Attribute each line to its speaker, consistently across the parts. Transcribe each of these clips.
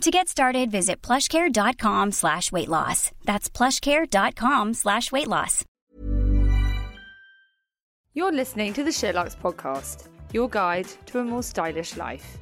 Speaker 1: To get started, visit plushcare.com slash weight loss. That's plushcare.com slash weight loss.
Speaker 2: You're listening to the SheerLuxe podcast, your guide to a more stylish life.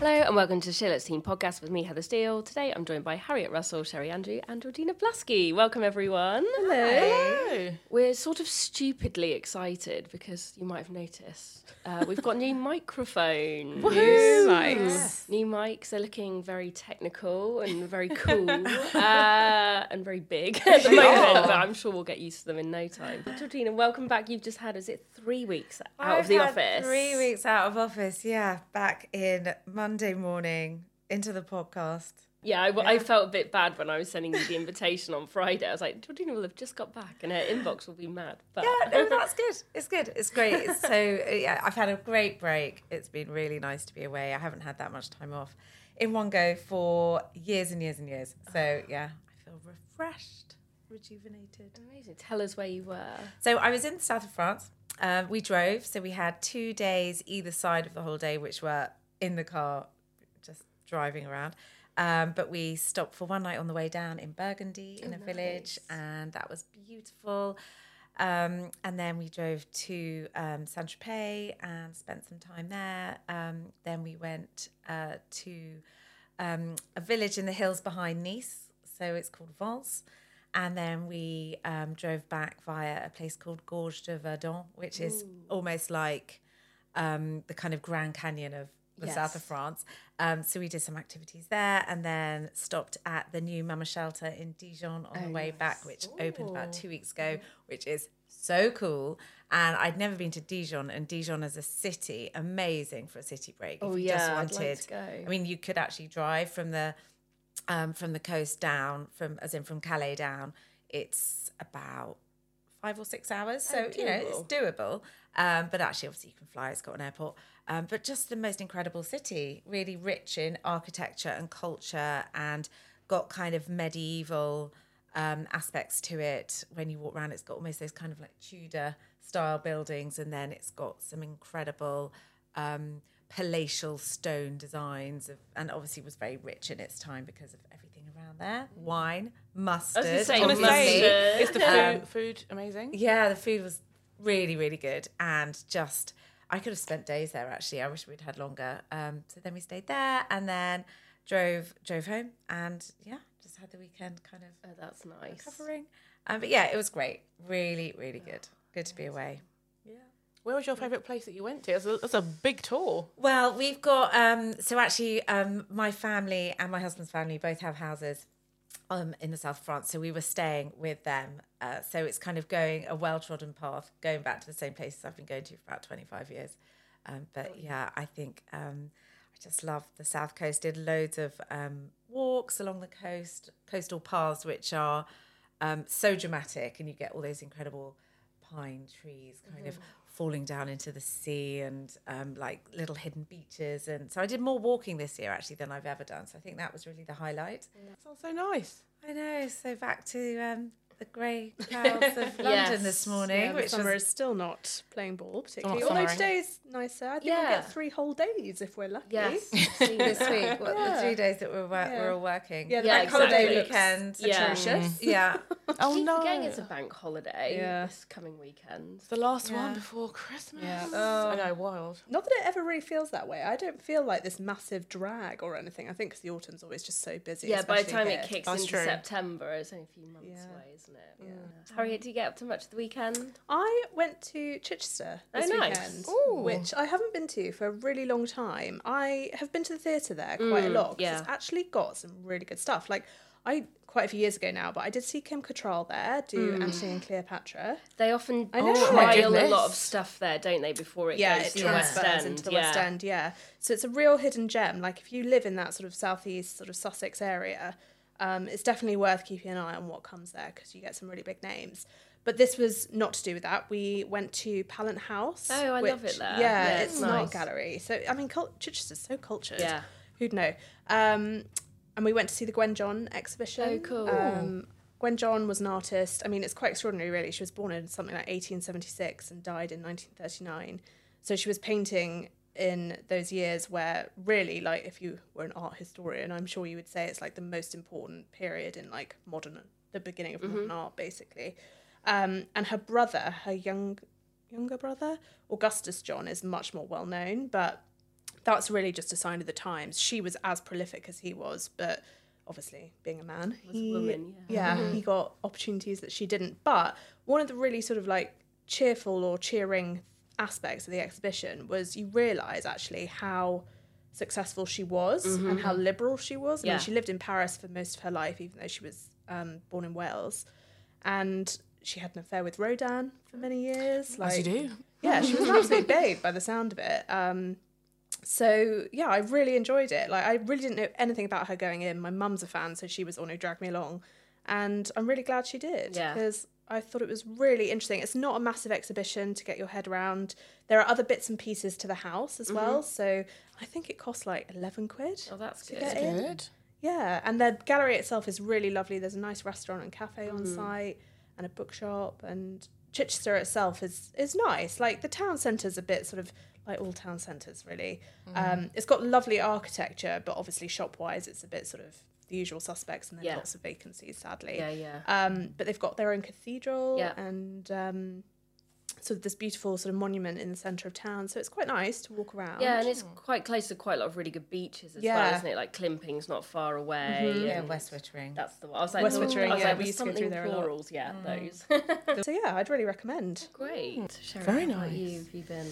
Speaker 3: Hello and welcome to SheerLuxe Team Podcast with me, Heather Steele. Today I'm joined by Harriet Russell, Sherri Andrew, and Georgina Blaskey. Welcome everyone.
Speaker 2: Hello.
Speaker 3: We're sort of stupidly excited because you might have noticed uh, we've got new microphones.
Speaker 2: New mics.
Speaker 3: New mics. They're looking very technical and very cool uh, and very big at the moment, but I'm sure we'll get used to them in no time. Georgina, welcome back. You've just had, is it three weeks out
Speaker 4: I've
Speaker 3: of the office?
Speaker 4: Three weeks out of office, yeah. Back in Monday morning into the podcast.
Speaker 3: Yeah, I, I felt a bit bad when I was sending you the invitation on Friday. I was like, Georgina will have just got back and her inbox will be mad. But
Speaker 4: Yeah, no, that's good. It's good. It's great. It's so uh, yeah, I've had a great break. It's been really nice to be away. I haven't had that much time off in one go for years and years and years. So yeah, I feel refreshed, rejuvenated.
Speaker 3: Amazing. Tell us where you were.
Speaker 4: So I was in the south of France. Um, we drove, so we had two days either side of the holiday, which were in the car, just driving around. Um, but we stopped for one night on the way down in Burgundy in a village, and that was beautiful. Um, and then we drove to um, Saint Tropez and spent some time there. Um, then we went uh, to um, a village in the hills behind Nice, so it's called Vence. And then we um, drove back via a place called Gorge de Verdon, which is almost like um, the kind of Grand Canyon of the south of France. Um, so we did some activities there and then stopped at the new Mama Shelter in Dijon on the way back, which opened about two weeks ago, which is so cool. And I'd never been to Dijon, and Dijon as a city, amazing for a city break.
Speaker 3: Oh,
Speaker 4: if you
Speaker 3: yeah,
Speaker 4: just
Speaker 3: I'd
Speaker 4: wanted,
Speaker 3: like to go.
Speaker 4: I mean, you could actually drive from the um, from the coast down, from as in from Calais down. It's about five or six hours, so you know it's doable. Um, but actually, obviously, you can fly. It's got an airport. Um, but just the most incredible city, really rich in architecture and culture, and got kind of medieval um, aspects to it. When you walk around, it's got almost those kind of like Tudor style buildings, and then it's got some incredible um, palatial stone designs, of, and obviously was very rich in its time because of everything around there. Wine, mustard,
Speaker 3: Mm. mustard.
Speaker 5: Is the food, food amazing?
Speaker 4: Yeah, the food was really, really good, and just I could have spent days there. Actually, I wish we'd had longer. Um, so then we stayed there, and then drove drove home, and yeah, just had the weekend kind of
Speaker 3: Oh, that's nice.
Speaker 4: recovering. Um, but yeah, it was great. Really, really good. Good to be away. Yeah.
Speaker 5: Where was your favourite place that you went to? That's a, that's a big tour.
Speaker 4: Well, we've got um so actually um my family and my husband's family both have houses um in the south of France. So we were staying with them. Uh, so it's kind of going a well trodden path, going back to the same places I've been going to for about twenty five years. Um, but yeah, I think um I just love the south coast. Did loads of um walks along the coast, coastal paths which are um so dramatic and you get all those incredible pine trees kind of falling down into the sea and um, like little hidden beaches. And so I did more walking this year actually than I've ever done. So I think that was really the highlight.
Speaker 5: Sounds so nice.
Speaker 4: I know. So back to um, the grey clouds of London this morning,
Speaker 6: Yeah,
Speaker 4: which
Speaker 6: summer
Speaker 4: was
Speaker 6: is still not playing ball particularly. Although
Speaker 5: summering.
Speaker 6: today's nicer. I think we'll get three whole days if we're lucky.
Speaker 3: Yes.
Speaker 4: this week. What, The three days that we're, wor-
Speaker 6: Yeah.
Speaker 4: we're all working.
Speaker 6: Yeah, the
Speaker 3: Yeah,
Speaker 6: bank holiday
Speaker 3: exactly.
Speaker 6: looks
Speaker 4: weekend.
Speaker 3: Yeah.
Speaker 6: atrocious. Mm.
Speaker 4: Yeah.
Speaker 5: Oh
Speaker 3: Keep
Speaker 5: no.
Speaker 3: forgetting it's a bank holiday
Speaker 6: Yeah.
Speaker 3: this coming weekend.
Speaker 5: It's the last
Speaker 4: Yeah.
Speaker 5: one before Christmas.
Speaker 6: Yeah. Oh.
Speaker 5: I know, wild.
Speaker 6: Not that it ever really feels that way. I don't feel like this massive drag or anything. I think because the autumn's always just so busy.
Speaker 3: Yeah, by the time
Speaker 6: here.
Speaker 3: it kicks
Speaker 5: That's
Speaker 3: into
Speaker 5: true.
Speaker 3: September, it's only a few months
Speaker 6: Yeah.
Speaker 3: away, isn't it? Yeah. Harriet, do you get up to much the weekend?
Speaker 6: I went to Chichester
Speaker 3: Oh,
Speaker 6: this
Speaker 3: nice.
Speaker 6: weekend,
Speaker 3: Ooh.
Speaker 6: which I haven't been to for a really long time. I have been to the theatre there quite a lot 'cause
Speaker 3: Mm, yeah.
Speaker 6: it's actually got some really good stuff. Like I quite a few years ago now, but I did see Kim Cattrall there do
Speaker 3: Mm.
Speaker 6: Antony and Cleopatra.
Speaker 3: They often
Speaker 6: I know.
Speaker 3: trial
Speaker 6: Oh
Speaker 3: a lot of stuff there, don't they, before it
Speaker 6: yeah,
Speaker 3: goes
Speaker 6: it
Speaker 3: to the West
Speaker 6: transfers
Speaker 3: End.
Speaker 6: into the
Speaker 3: yeah.
Speaker 6: West End. Yeah, so it's a real hidden gem. Like if you live in that sort of southeast, sort of Sussex area, um, it's definitely worth keeping an eye on what comes there because you get some really big names. but this was not to do with that. We went to Pallant House.
Speaker 3: Oh, I love it there.
Speaker 6: Yeah,
Speaker 3: Yeah,
Speaker 6: it's, a
Speaker 3: nice.
Speaker 6: gallery. So I mean, cult- Chichester's so cultured.
Speaker 3: Yeah.
Speaker 6: who'd know? Um, and we went to see the Gwen John exhibition.
Speaker 3: Oh, cool.
Speaker 6: Um, Gwen John was an artist. I mean, it's quite extraordinary, really. She was born in something like 1876 and died in 1939. So she was painting in those years where, really, like, if you were an art historian, I'm sure you would say it's like the most important period in like modern, the beginning of modern art, basically. Um, and her brother, her young, younger brother, Augustus John, is much more well known, but that's really just a sign of the times. She was as prolific as he was, but obviously being a man, he,
Speaker 3: woman, yeah.
Speaker 6: yeah, he got opportunities that she didn't. But one of the really sort of like cheerful or cheering aspects of the exhibition was you realise actually how successful she was and how liberal she was. I
Speaker 3: Yeah.
Speaker 6: mean, she lived in Paris for most of her life, even though she was um, born in Wales, and she had an affair with Rodin for many years. Like,
Speaker 5: As you do.
Speaker 6: yeah, she was an absolute babe by the sound of it. Um, so yeah, I really enjoyed it. Like I really didn't know anything about her going in. My mum's a fan, so she was the one who dragged me along, and I'm really glad she did
Speaker 3: Yeah.
Speaker 6: Because I thought it was really interesting. It's not a massive exhibition to get your head around. There are other bits and pieces to the house as well. Mm-hmm. So I think it costs like eleven quid.
Speaker 3: Oh, that's good.
Speaker 6: get in.
Speaker 5: Good.
Speaker 6: Yeah, and the gallery itself is really lovely. There's a nice restaurant and cafe on mm-hmm. site, and a bookshop. And Chichester itself is is nice. Like the town centre's a bit sort of like all town centres, really. Um, it's got lovely architecture, but obviously shop wise, it's a bit sort of the usual suspects, and then
Speaker 3: Yeah.
Speaker 6: lots of vacancies, sadly.
Speaker 3: Yeah, yeah.
Speaker 6: Um, but they've got their own cathedral
Speaker 3: Yeah.
Speaker 6: and um, sort of this beautiful sort of monument in the centre of town. So it's quite nice to walk around.
Speaker 3: Yeah, and it's quite close to quite a lot of really good beaches as well, isn't it? Like Climping's not far away.
Speaker 4: Yeah, West Wittering.
Speaker 3: That's the one. I was like,
Speaker 6: West
Speaker 3: oh,
Speaker 6: Wittering, yeah,
Speaker 3: like,
Speaker 6: we
Speaker 3: there's
Speaker 6: used to go through
Speaker 3: something
Speaker 6: there a lot.
Speaker 3: plurals, yeah, those.
Speaker 6: so yeah, I'd really recommend.
Speaker 3: Great. Sharon,
Speaker 5: Very
Speaker 3: how
Speaker 5: nice.
Speaker 3: You, have you been?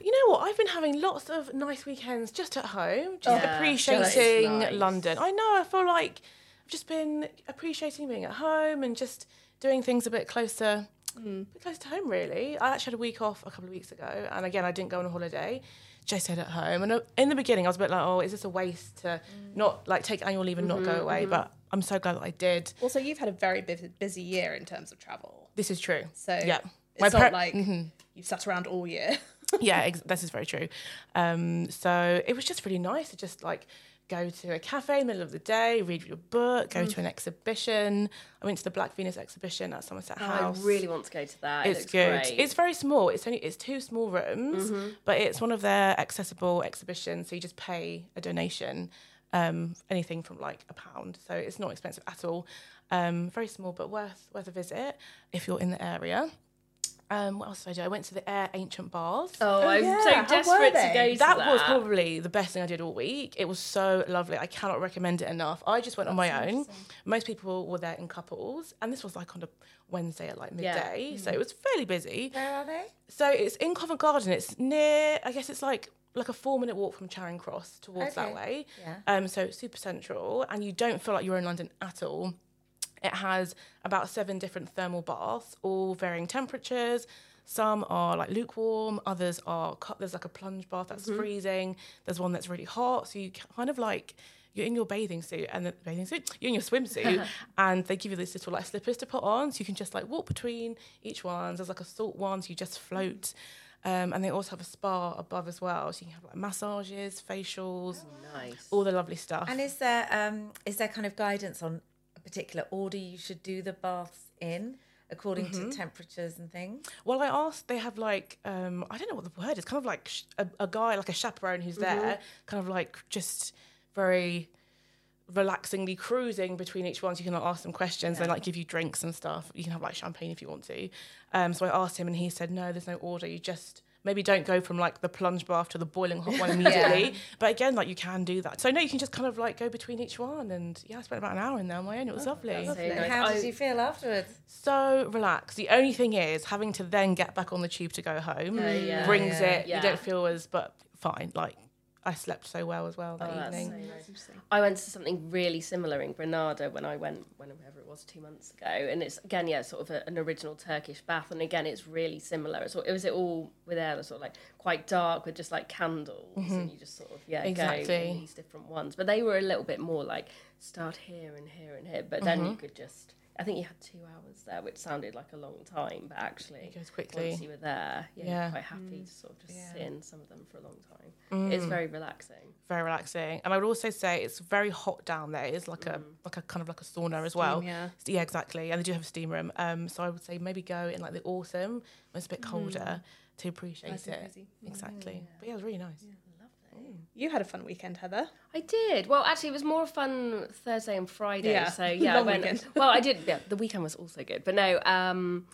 Speaker 5: You know what? I've been having lots of nice weekends just at home, just
Speaker 3: Yeah,
Speaker 5: appreciating
Speaker 3: nice.
Speaker 5: London. I know. I feel like I've just been appreciating being at home and just doing things a bit closer, a bit close to home. Really, I actually had a week off a couple of weeks ago, and again, I didn't go on a holiday. Just stayed at home, and uh, in the beginning, I was a bit like, "Oh, is this a waste to mm. not like take annual leave and not go mm-hmm, away?" Mm-hmm. But I'm so glad that I did.
Speaker 6: Also, you've had a very busy, busy year in terms of travel.
Speaker 5: This is true.
Speaker 6: So
Speaker 5: yeah,
Speaker 6: it's
Speaker 5: My
Speaker 6: not like mm-hmm. you've sat around all year.
Speaker 5: yeah, ex- this is very true. Um, so it was just really nice to just like go to a cafe in the middle of the day, read your book, go to an exhibition. I went to the Black Venus exhibition at Somerset
Speaker 3: Oh, I really want to go to that. It
Speaker 5: it's
Speaker 3: looks
Speaker 5: good.
Speaker 3: Great.
Speaker 5: It's very small. It's only it's two small rooms, but it's one of their accessible exhibitions. So you just pay a donation, um, anything from like a pound. So it's not expensive at all. Um, very small, but worth worth a visit if you're in the area. Um, what else did I do? I went to the Aire Ancient Baths.
Speaker 3: oh, I'm
Speaker 6: yeah,
Speaker 3: so desperate to go to
Speaker 5: that,
Speaker 3: that.
Speaker 5: was probably the best thing I did all week. It was so lovely. I cannot recommend it enough. I just went on my own. Most people were there in couples, and this was like on a Wednesday at like
Speaker 3: Yeah.
Speaker 5: midday, so it was fairly busy.
Speaker 4: Where are they?
Speaker 5: So it's in Covent Garden. It's near. I guess it's like like a four minute walk from Charing Cross towards that way.
Speaker 4: Yeah.
Speaker 5: Um. So it's super central, and you don't feel like you're in London at all. It has about seven different thermal baths, all varying temperatures. Some are like lukewarm, others are cut. There's like a plunge bath that's freezing. There's one that's really hot. So you kind of like you're in your bathing suit and the bathing suit, you're in your swimsuit, and they give you these little like slippers to put on, so you can just like walk between each one. There's like a salt one, so you just float. Um, and they also have a spa above as well, so you can have like massages, facials,
Speaker 3: nice.
Speaker 5: all the lovely stuff.
Speaker 4: And is there um is there kind of guidance on a particular order you should do the baths in according to temperatures and things?
Speaker 5: Well, I asked. They have like um, I don't know what the word is. Kind of like sh- a, a guy, like a chaperone, who's there, kind of like just very relaxingly cruising between each one. So you can like, ask them questions. They like give you drinks and stuff. You can have like champagne if you want to. Um, so I asked him, and he said, no, there's no order. You just maybe don't go from like the plunge bath to the boiling hot one immediately. But again, like you can do that. So no, you can just kind of like go between each one. And yeah, I spent about an hour in there on my own. It was oh, lovely.
Speaker 3: So nice.
Speaker 4: How did you feel afterwards?
Speaker 5: so relaxed. The only thing is having to then get back on the tube to go home
Speaker 3: Oh, yeah.
Speaker 5: brings
Speaker 4: Yeah.
Speaker 5: it.
Speaker 3: Yeah.
Speaker 5: You don't feel as but fine. Like I slept so well as well that
Speaker 3: Oh,
Speaker 5: evening.
Speaker 3: so nice. I went to something really similar in Granada when I went, whenever it was, two months ago, and it's again, yeah, sort of a, an original Turkish bath, and again, it's really similar. It's, all- it was it all with air, sort of like quite dark with just like candles, and mm-hmm. you just sort of yeah, go
Speaker 5: Exactly.
Speaker 3: in these different ones. But they were a little bit more like start here and here and here, but then you mm-hmm. could just. I think you had two hours there, which sounded like a long time, but actually,
Speaker 5: It goes quickly.
Speaker 3: once you were there, yeah,
Speaker 5: Yeah.
Speaker 3: you're quite happy mm. to sort of just
Speaker 4: Yeah.
Speaker 3: sit in some of them for a long time. It's mm. very relaxing.
Speaker 5: very relaxing. And I would also say it's very hot down there. It's like a mm. like a kind of like a sauna as well.
Speaker 6: yeah.
Speaker 5: Yeah, exactly. And they do have a steam room. Um, so I would say maybe go in like the autumn when it's a bit colder to appreciate
Speaker 6: Nice and
Speaker 5: it.
Speaker 6: cozy.
Speaker 5: Exactly. But yeah, it was really nice.
Speaker 6: You had a fun weekend, Heather.
Speaker 3: I did. Well, actually, it was more fun Thursday and Friday.
Speaker 6: Yeah.
Speaker 3: So yeah, I
Speaker 6: Long
Speaker 3: went.
Speaker 6: weekend.
Speaker 3: well, I did. Yeah, the weekend was also good, but no. Um,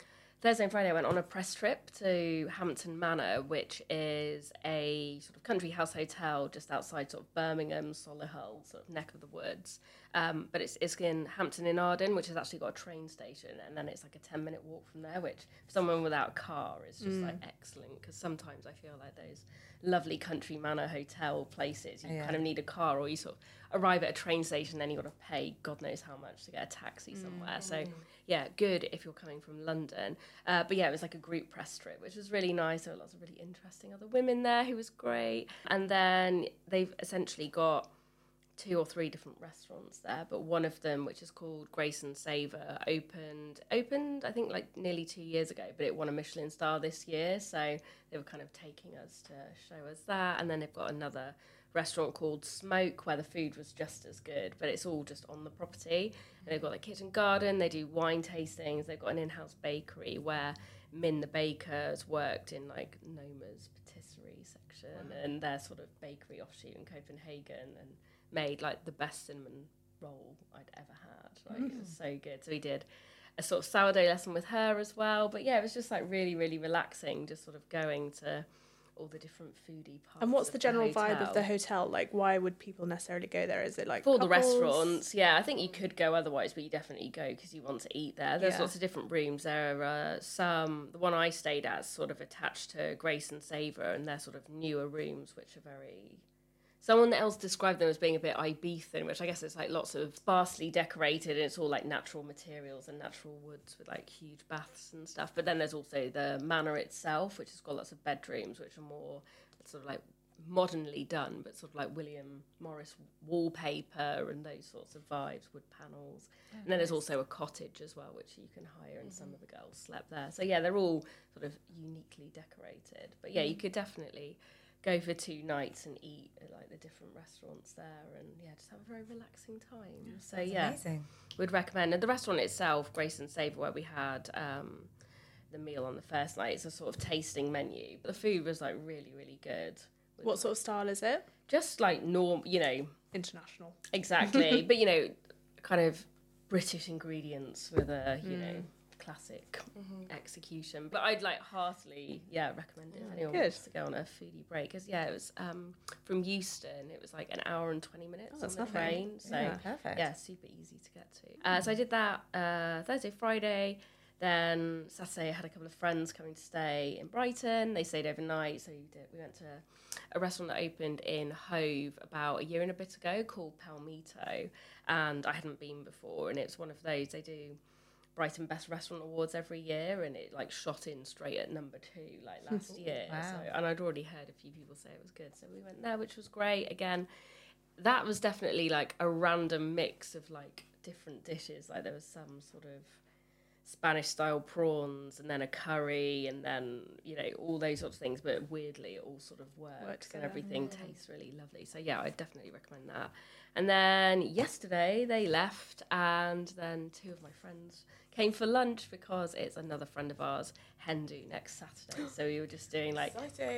Speaker 3: Thursday and Friday, I went on a press trip to Hampton Manor, which is a sort of country house hotel just outside sort of Birmingham, Solihull, sort of neck of the woods. Um, but it's it's in Hampton in Arden, which has actually got a train station, and then it's like a ten minute walk from there, which for someone without a car is just like excellent. Because sometimes I feel like those lovely country manor hotel places, you kind of need a car, or you sort of arrive at a train station, then you got to pay God knows how much to get a taxi somewhere. So yeah, good if you're coming from London. Uh, but yeah, it was like a group press trip, which was really nice. There were lots of really interesting other women there who was great. And then they've essentially got two or three different restaurants there, but one of them, which is called Grace and Savour, opened opened I think like nearly two years ago, but it won a Michelin star this year, so they were kind of taking us to show us that. And then they've got another restaurant called Smoke where the food was just as good, but it's all just on the property. And they've got like kitchen garden, they do wine tastings, they've got an in-house bakery where Min the baker has worked in like Noma's patisserie section and their sort of bakery offshoot in Copenhagen and made like the best cinnamon roll I'd ever had. Like it was so good. So we did a sort of sourdough lesson with her as well. But yeah, it was just like really, really relaxing, just sort of going to all the different foodie parts.
Speaker 6: And what's the general vibe of the
Speaker 3: hotel.
Speaker 6: Like, why would people necessarily go there? Is it like
Speaker 3: For the restaurants, yeah, I think you could go otherwise, but you definitely go because you want to eat there. There's
Speaker 6: Yeah.
Speaker 3: lots of different rooms. There are uh, some. The one I stayed at is sort of attached to Grace and Savour, and they're sort of newer rooms, which are very. Someone else described them as being a bit Ibethan, which I guess it's like lots of sparsely decorated, and it's all like natural materials and natural woods with like huge baths and stuff. But then there's also the manor itself, which has got lots of bedrooms, which are more sort of like modernly done, but sort of like William Morris wallpaper and those sorts of vibes, wood panels. Oh, and then there's also a cottage as well, which you can hire, and some mm-hmm. of the girls slept there. So yeah, they're all sort of uniquely decorated. But yeah, you mm. could definitely go for two nights and eat at like the different restaurants there, and yeah, just have a very relaxing time. so yeah,
Speaker 4: Amazing.
Speaker 3: would recommend. And the restaurant itself, Grace and Savour, where we had um, the meal on the first night, it's a sort of tasting menu. But the food was like really, really good.
Speaker 6: What sort of style is it?
Speaker 3: Just like norm, you know,
Speaker 6: International.
Speaker 3: exactly. but you know, kind of British ingredients with a you know classic execution. But I'd like heartily, yeah, recommend it if anyone
Speaker 6: Good.
Speaker 3: wants to go on a foodie break. Because yeah, it was um, from Euston. It was like an hour and twenty minutes on
Speaker 6: that's
Speaker 3: the
Speaker 6: nothing.
Speaker 3: train. So
Speaker 4: Yeah, perfect.
Speaker 3: yeah, super easy to get to. Uh, so I did that uh, Thursday, Friday. Then Saturday, I had a couple of friends coming to stay in Brighton. They stayed overnight, so we, did, we went to a restaurant that opened in Hove about a year and a bit ago called Palmito, and I hadn't been before. And it's one of those they do Brighton Best Restaurant Awards every year, and it like shot in straight at number two like last year.
Speaker 4: Wow.
Speaker 3: So, and I'd already heard a few people say it was good, so we went there, which was great. Again, that was definitely like a random mix of like different dishes. Like there was some sort of Spanish style prawns and then a curry and then you know all those sorts of things. But weirdly, it all sort of works,
Speaker 6: Works
Speaker 3: and everything tastes really lovely. So yeah, I definitely recommend that. And then yesterday they left, and then two of my friends came for lunch because it's another friend of ours, Hendu, next Saturday. So we were just doing like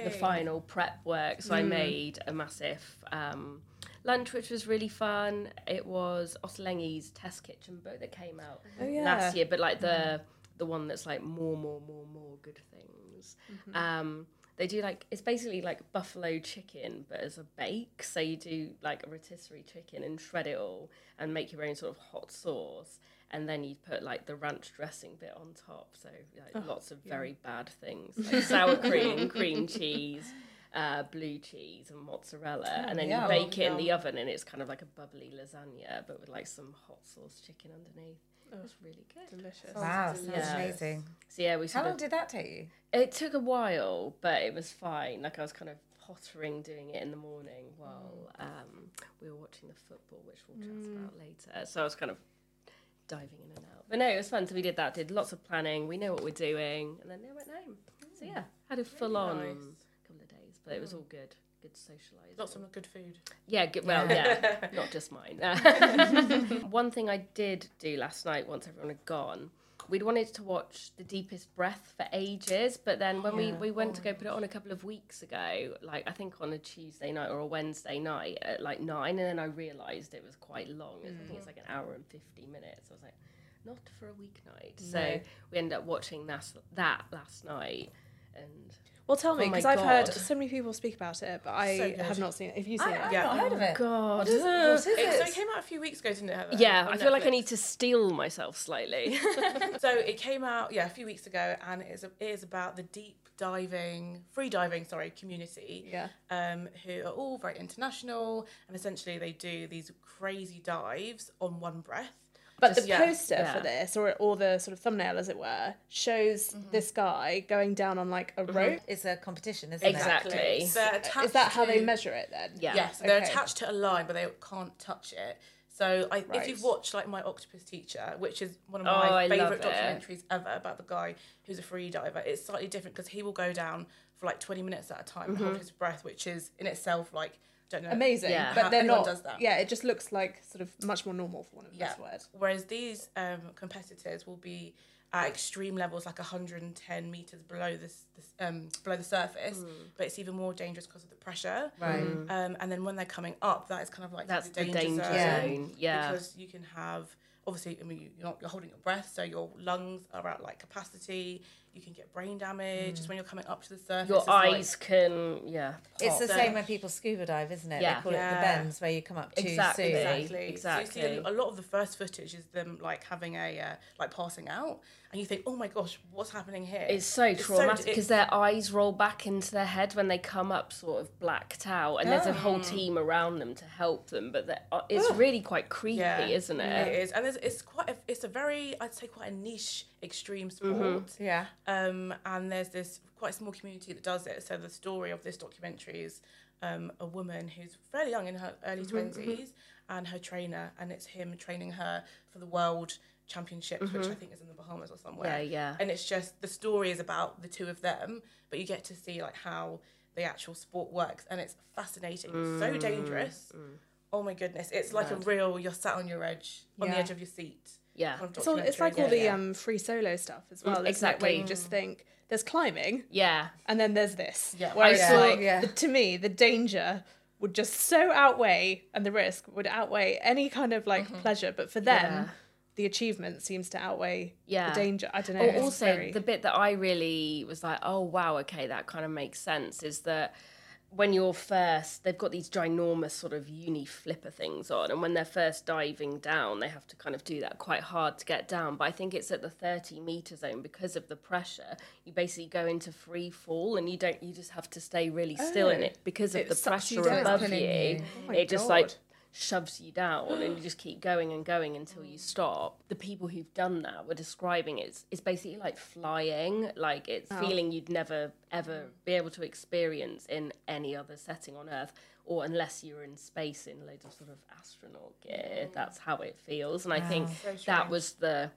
Speaker 3: the final prep work. So I made a massive um, lunch, which was really fun. It was Ottolenghi's test kitchen book that came out
Speaker 6: Oh, yeah.
Speaker 3: last year, but like the the one that's like more, more, more, more good things. Um, they do like it's basically like buffalo chicken, but as a bake. So you do like a rotisserie chicken and shred it all and make your own sort of hot sauce. And then you put like the ranch dressing bit on top. So like, lots of very bad things like sour cream, cream cheese, uh, blue cheese, and mozzarella. and then
Speaker 4: yum.
Speaker 3: you bake it in the oven, and it's kind of like a bubbly lasagna, but with like some hot sauce chicken underneath. It was really good.
Speaker 6: Delicious.
Speaker 4: Wow, sounds
Speaker 3: Yeah.
Speaker 4: amazing.
Speaker 3: So yeah, we
Speaker 4: How long
Speaker 3: of
Speaker 4: did that take you?
Speaker 3: it took a while, but it was fine. Like I was kind of pottering doing it in the morning while um, we were watching the football, which we'll chat about later. So I was kind of diving in and out. But no, it was fun. So we did that. Did lots of planning. We know what we're doing, and then they went home. So yeah, had a full on
Speaker 5: nice.
Speaker 3: couple of days, but it was mm. all good. Good socialising.
Speaker 5: Lots of good food.
Speaker 3: Yeah, good, well, yeah, not just mine. One thing I did do last night, once everyone had gone, we'd wanted to watch The Deepest Breath for ages, but then when we, we went to go oh. put it on a couple of weeks ago, like I think on a Tuesday night or a Wednesday night at like nine, and then I realised it was quite long. I think it's mm. like an hour and 50 minutes. I was like, not for a weeknight. So we ended up watching that, that last night. And
Speaker 6: Well, tell me
Speaker 3: Oh
Speaker 6: because I've heard so many people speak about it, but I
Speaker 5: So
Speaker 6: have not seen it. Have you seen
Speaker 4: I,
Speaker 6: it?
Speaker 4: I've
Speaker 5: Yeah.
Speaker 4: not heard of it.
Speaker 3: God.
Speaker 4: What is, what is
Speaker 5: It, so
Speaker 4: it?
Speaker 5: came out a few weeks ago, didn't it? Heather?
Speaker 3: Yeah,
Speaker 5: On
Speaker 3: I feel like I need to steel myself slightly.
Speaker 5: so it came out yeah a few weeks ago and it is, it is about the deep diving free diving sorry community
Speaker 6: Yeah.
Speaker 5: um, who are all very international and essentially they do these crazy dives on one breath
Speaker 6: But the
Speaker 5: yeah,
Speaker 6: poster
Speaker 3: yeah.
Speaker 6: for this, or or the sort of thumbnail, as it were, shows this guy going down on like a mm-hmm. rope.
Speaker 4: It's a competition, isn't
Speaker 3: Exactly.
Speaker 4: it?
Speaker 5: So
Speaker 6: Is that how they measure it then?
Speaker 3: Yeah.
Speaker 5: Yes, they're attached to a line, but they can't touch it. So I, if you've watched like My Octopus Teacher, which is one of
Speaker 3: Oh,
Speaker 5: my
Speaker 3: I love
Speaker 5: favourite documentaries ever about the guy who's a free diver, it's slightly different because he will go down for like 20 minutes at a time and hold his breath, which is in itself like, don't know.
Speaker 6: Amazing,
Speaker 3: Yeah.
Speaker 6: but
Speaker 5: How
Speaker 6: they're
Speaker 5: anyone
Speaker 6: not.
Speaker 5: does that.
Speaker 6: Yeah, it just looks like sort of much more normal for one of the
Speaker 5: Yeah.
Speaker 6: best words.
Speaker 5: Whereas these um, competitors will be at extreme levels, like 110 meters below this, this um, below the surface, but it's even more dangerous because of the pressure.
Speaker 4: Right.
Speaker 5: Um, and then when they're coming up, that is kind of like
Speaker 3: That's
Speaker 5: the
Speaker 3: the
Speaker 5: danger,
Speaker 3: danger
Speaker 5: zone.
Speaker 3: zone. Yeah.
Speaker 5: Because you can have obviously, I mean, you're, not, you're holding your breath, so your lungs are at like capacity. You can get brain damage just when you're coming up to the surface.
Speaker 3: Your
Speaker 5: it's like-
Speaker 3: eyes can, yeah.
Speaker 4: It's the
Speaker 5: So-
Speaker 4: same when people scuba dive, isn't it?
Speaker 3: Yeah.
Speaker 4: They call it the bends where you come up too
Speaker 3: Exactly.
Speaker 4: soon.
Speaker 5: Exactly. So you
Speaker 3: Exactly.
Speaker 5: see a, a lot of the first footage is them like having a uh, like passing out, and you think, oh my gosh, what's happening here?
Speaker 3: It's so
Speaker 5: It's
Speaker 3: traumatic
Speaker 5: it-
Speaker 3: because their eyes roll back into their head when they come up sort of blacked out, and there's a
Speaker 5: Oh.
Speaker 3: whole team around them to help them. But they're- uh, it's really quite creepy, isn't it?
Speaker 5: It is, and it's, it's quite. A, it's a very, I'd say, quite a niche extreme
Speaker 3: Mm-hmm.
Speaker 5: sport.
Speaker 4: Yeah.
Speaker 5: Um, and there's this quite small community that does it. So the story of this documentary is um, a woman who's fairly young in her early
Speaker 3: Mm-hmm,
Speaker 5: 20s and her trainer, and it's him training her for the world championships, which I think is in the Bahamas or somewhere.
Speaker 3: Mm-hmm. Yeah, yeah.
Speaker 5: And it's just the story is about the two of them, but you get to see like how the actual sport works, and it's fascinating,
Speaker 3: Mm,
Speaker 5: so dangerous. Oh my goodness, it's like a real. You're sat on your edge, on the edge of your seat.
Speaker 3: Yeah.
Speaker 6: It's, all, it's like all
Speaker 5: documentary.
Speaker 6: the
Speaker 5: Yeah.
Speaker 6: um, free solo stuff as well.
Speaker 3: Mm,
Speaker 6: isn't Where you just think there's climbing
Speaker 3: Yeah.
Speaker 6: and then there's this.
Speaker 5: Yeah.
Speaker 6: Where
Speaker 3: I
Speaker 6: it's
Speaker 3: saw-
Speaker 6: like,
Speaker 4: Yeah.
Speaker 6: the, to me, the danger would just so outweigh and the risk would outweigh any kind of like pleasure. But for them,
Speaker 3: Yeah.
Speaker 6: the achievement seems to outweigh
Speaker 3: Yeah.
Speaker 6: the danger. I don't know.
Speaker 3: Also,
Speaker 6: very-
Speaker 3: the bit that I really was like, oh wow, okay, that kind of makes sense. Is that when you're first, they've got these ginormous sort of uni flipper things on, and when they're first diving down, they have to kind of do that quite hard to get down. But I think it's at the 30 meter zone because of the pressure. You basically go into free fall, and you don't. You just have to stay really still in
Speaker 6: Oh.
Speaker 3: it because of the pressure above you.
Speaker 4: you.
Speaker 6: Oh
Speaker 3: it just like
Speaker 6: God.
Speaker 3: Shoves you down and you just keep going and going until you mm. stop. The people who've done that were describing it. It's, it's basically like flying, like it's
Speaker 6: Oh.
Speaker 3: feeling you'd never ever be able to experience in any other setting on Earth. Or unless you're in space in loads of sort of astronaut gear, mm. that's how it feels. And I think that was the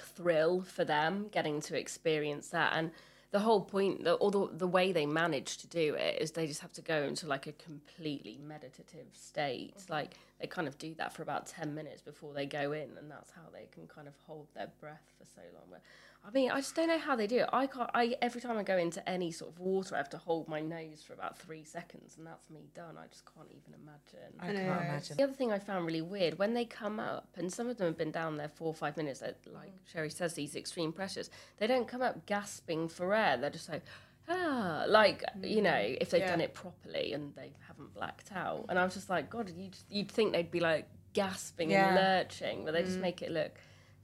Speaker 3: thrill for them getting to experience that. And the whole point, the, or the, the way they manage to do it is they just have to go into like a completely meditative state. Mm-hmm. Like they kind of do that for about 10 minutes before they go in, and that's how they can kind of hold their breath for so long. But I mean, I just don't know how they do it. I can't, I, every time I go into any sort of water, I have to hold my nose for about three seconds, and that's me done. I just can't even imagine.
Speaker 4: I can't imagine.
Speaker 3: The other thing I found really weird when they come up, and some of them have been down there four or five minutes, at, like mm. Sherri says, these extreme pressures, they don't come up gasping for air. They're just like, ah, like, you mm. know, if they've
Speaker 5: Yeah.
Speaker 3: done it properly and they haven't blacked out. And I was just like, God, you'd, you'd think they'd be like gasping and lurching, but they just mm. make it look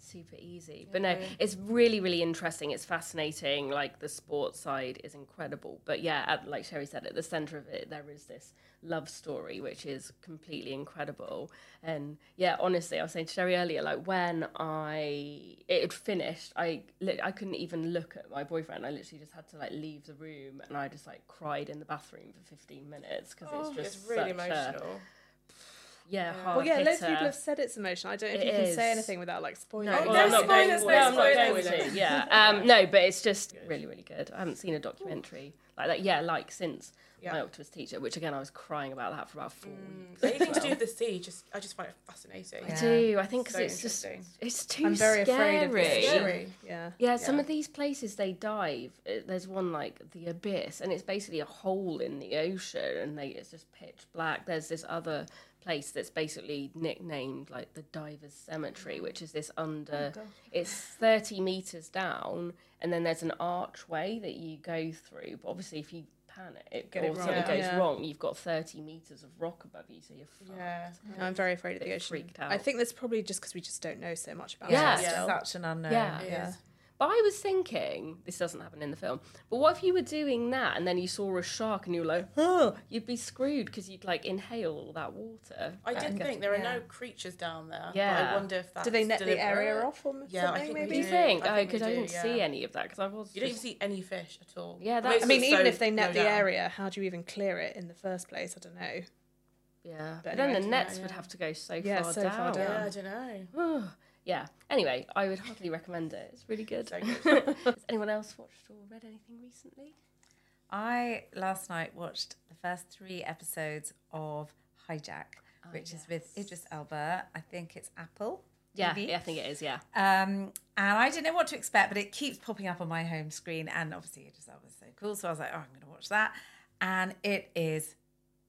Speaker 3: super easy. But no, it's really, really interesting. It's fascinating. Like the sports side is incredible. But yeah, at, like Sherri said, at the center of it, there is this love story, which is completely incredible. And yeah, honestly, I was saying to Sherri earlier, like when I it had finished, I I couldn't even look at my boyfriend. I literally just had to like leave the room, and I just like cried in the bathroom for 15 minutes because
Speaker 5: Oh,
Speaker 3: it's just
Speaker 5: it's really
Speaker 3: such a-
Speaker 5: emotional.
Speaker 3: Yeah, hard
Speaker 6: Well, yeah, loads of
Speaker 3: hitter.
Speaker 6: people have said it's emotional. I don't know if
Speaker 3: It
Speaker 6: you can
Speaker 3: is.
Speaker 6: say anything without like spoiling.
Speaker 3: No,
Speaker 6: it.
Speaker 3: well, I'm not going
Speaker 4: spoilers,
Speaker 3: to.
Speaker 4: no
Speaker 3: No, I'm not going
Speaker 4: spoilers.
Speaker 3: to. Yeah. Um, no, but it's just really, really good. I haven't seen a documentary like that. Yeah, like since my octopus teacher, which again I was crying about that for about four weeks.
Speaker 5: Anything to do with the sea, just I just find it fascinating.
Speaker 3: I do. I think 'cause
Speaker 5: So
Speaker 3: it's just
Speaker 5: interesting.
Speaker 3: it's too
Speaker 6: I'm very
Speaker 3: scary.
Speaker 6: afraid of this.
Speaker 5: Scary.
Speaker 6: Yeah.
Speaker 3: Yeah, some of these places they dive. uh, There's one like the abyss, and it's basically a hole in the ocean, and they it's just pitch black. There's this other place that's basically nicknamed like the divers cemetery, which is this under. Oh, it's thirty meters down, and then there's an archway that you go through. But obviously, if you panic or
Speaker 6: it
Speaker 3: something
Speaker 6: wrong.
Speaker 3: goes
Speaker 6: Yeah.
Speaker 3: wrong, you've got thirty meters of rock above you, so you're fucked.
Speaker 5: Yeah.
Speaker 6: No, I'm very afraid of the ocean.
Speaker 3: freaked
Speaker 6: I think that's probably just because we just don't know so much about
Speaker 3: Yeah.
Speaker 6: it.
Speaker 4: It's such an unknown.
Speaker 3: Yeah.
Speaker 6: Yeah.
Speaker 3: But I was thinking, this doesn't happen in the film, but what if you were doing that and then you saw a shark and you were like, oh, you'd be screwed because you'd like inhale all that water.
Speaker 5: I did think there are
Speaker 4: yeah.
Speaker 5: no creatures down there. but
Speaker 3: Yeah.
Speaker 5: I wonder if that's
Speaker 6: Do they net the area off or
Speaker 5: Yeah, I
Speaker 6: something?
Speaker 5: think we
Speaker 6: maybe.
Speaker 3: Do you think?
Speaker 5: I
Speaker 3: Oh,
Speaker 5: think we
Speaker 3: because I didn't
Speaker 5: yeah.
Speaker 3: see any of that because I was.
Speaker 5: You don't even see any fish at all.
Speaker 3: Yeah,
Speaker 5: But
Speaker 3: that's-
Speaker 5: it's
Speaker 6: I mean,
Speaker 5: just
Speaker 6: even
Speaker 5: so
Speaker 6: if they net the
Speaker 5: down.
Speaker 6: area, how do you even clear it in the first place? I don't know.
Speaker 3: Yeah, but,
Speaker 6: But
Speaker 3: then the
Speaker 6: yeah,
Speaker 3: nets would
Speaker 5: yeah.
Speaker 3: have to go so
Speaker 6: Yeah,
Speaker 3: far
Speaker 6: so
Speaker 3: down.
Speaker 6: far
Speaker 5: Yeah. I don't know.
Speaker 3: yeah. Anyway, I would heartily recommend it. It's really good.
Speaker 5: So good.
Speaker 3: Has anyone else watched or read anything recently?
Speaker 4: I last night watched the first three episodes of Hijack, which is with Idris Elba. I think it's Apple.
Speaker 3: Yeah, yeah, I think it is. Yeah.
Speaker 4: Um, and I didn't know what to expect, but it keeps popping up on my home screen. And obviously, Idris Elba is so cool. So I was like, oh, I'm going to watch that. And it is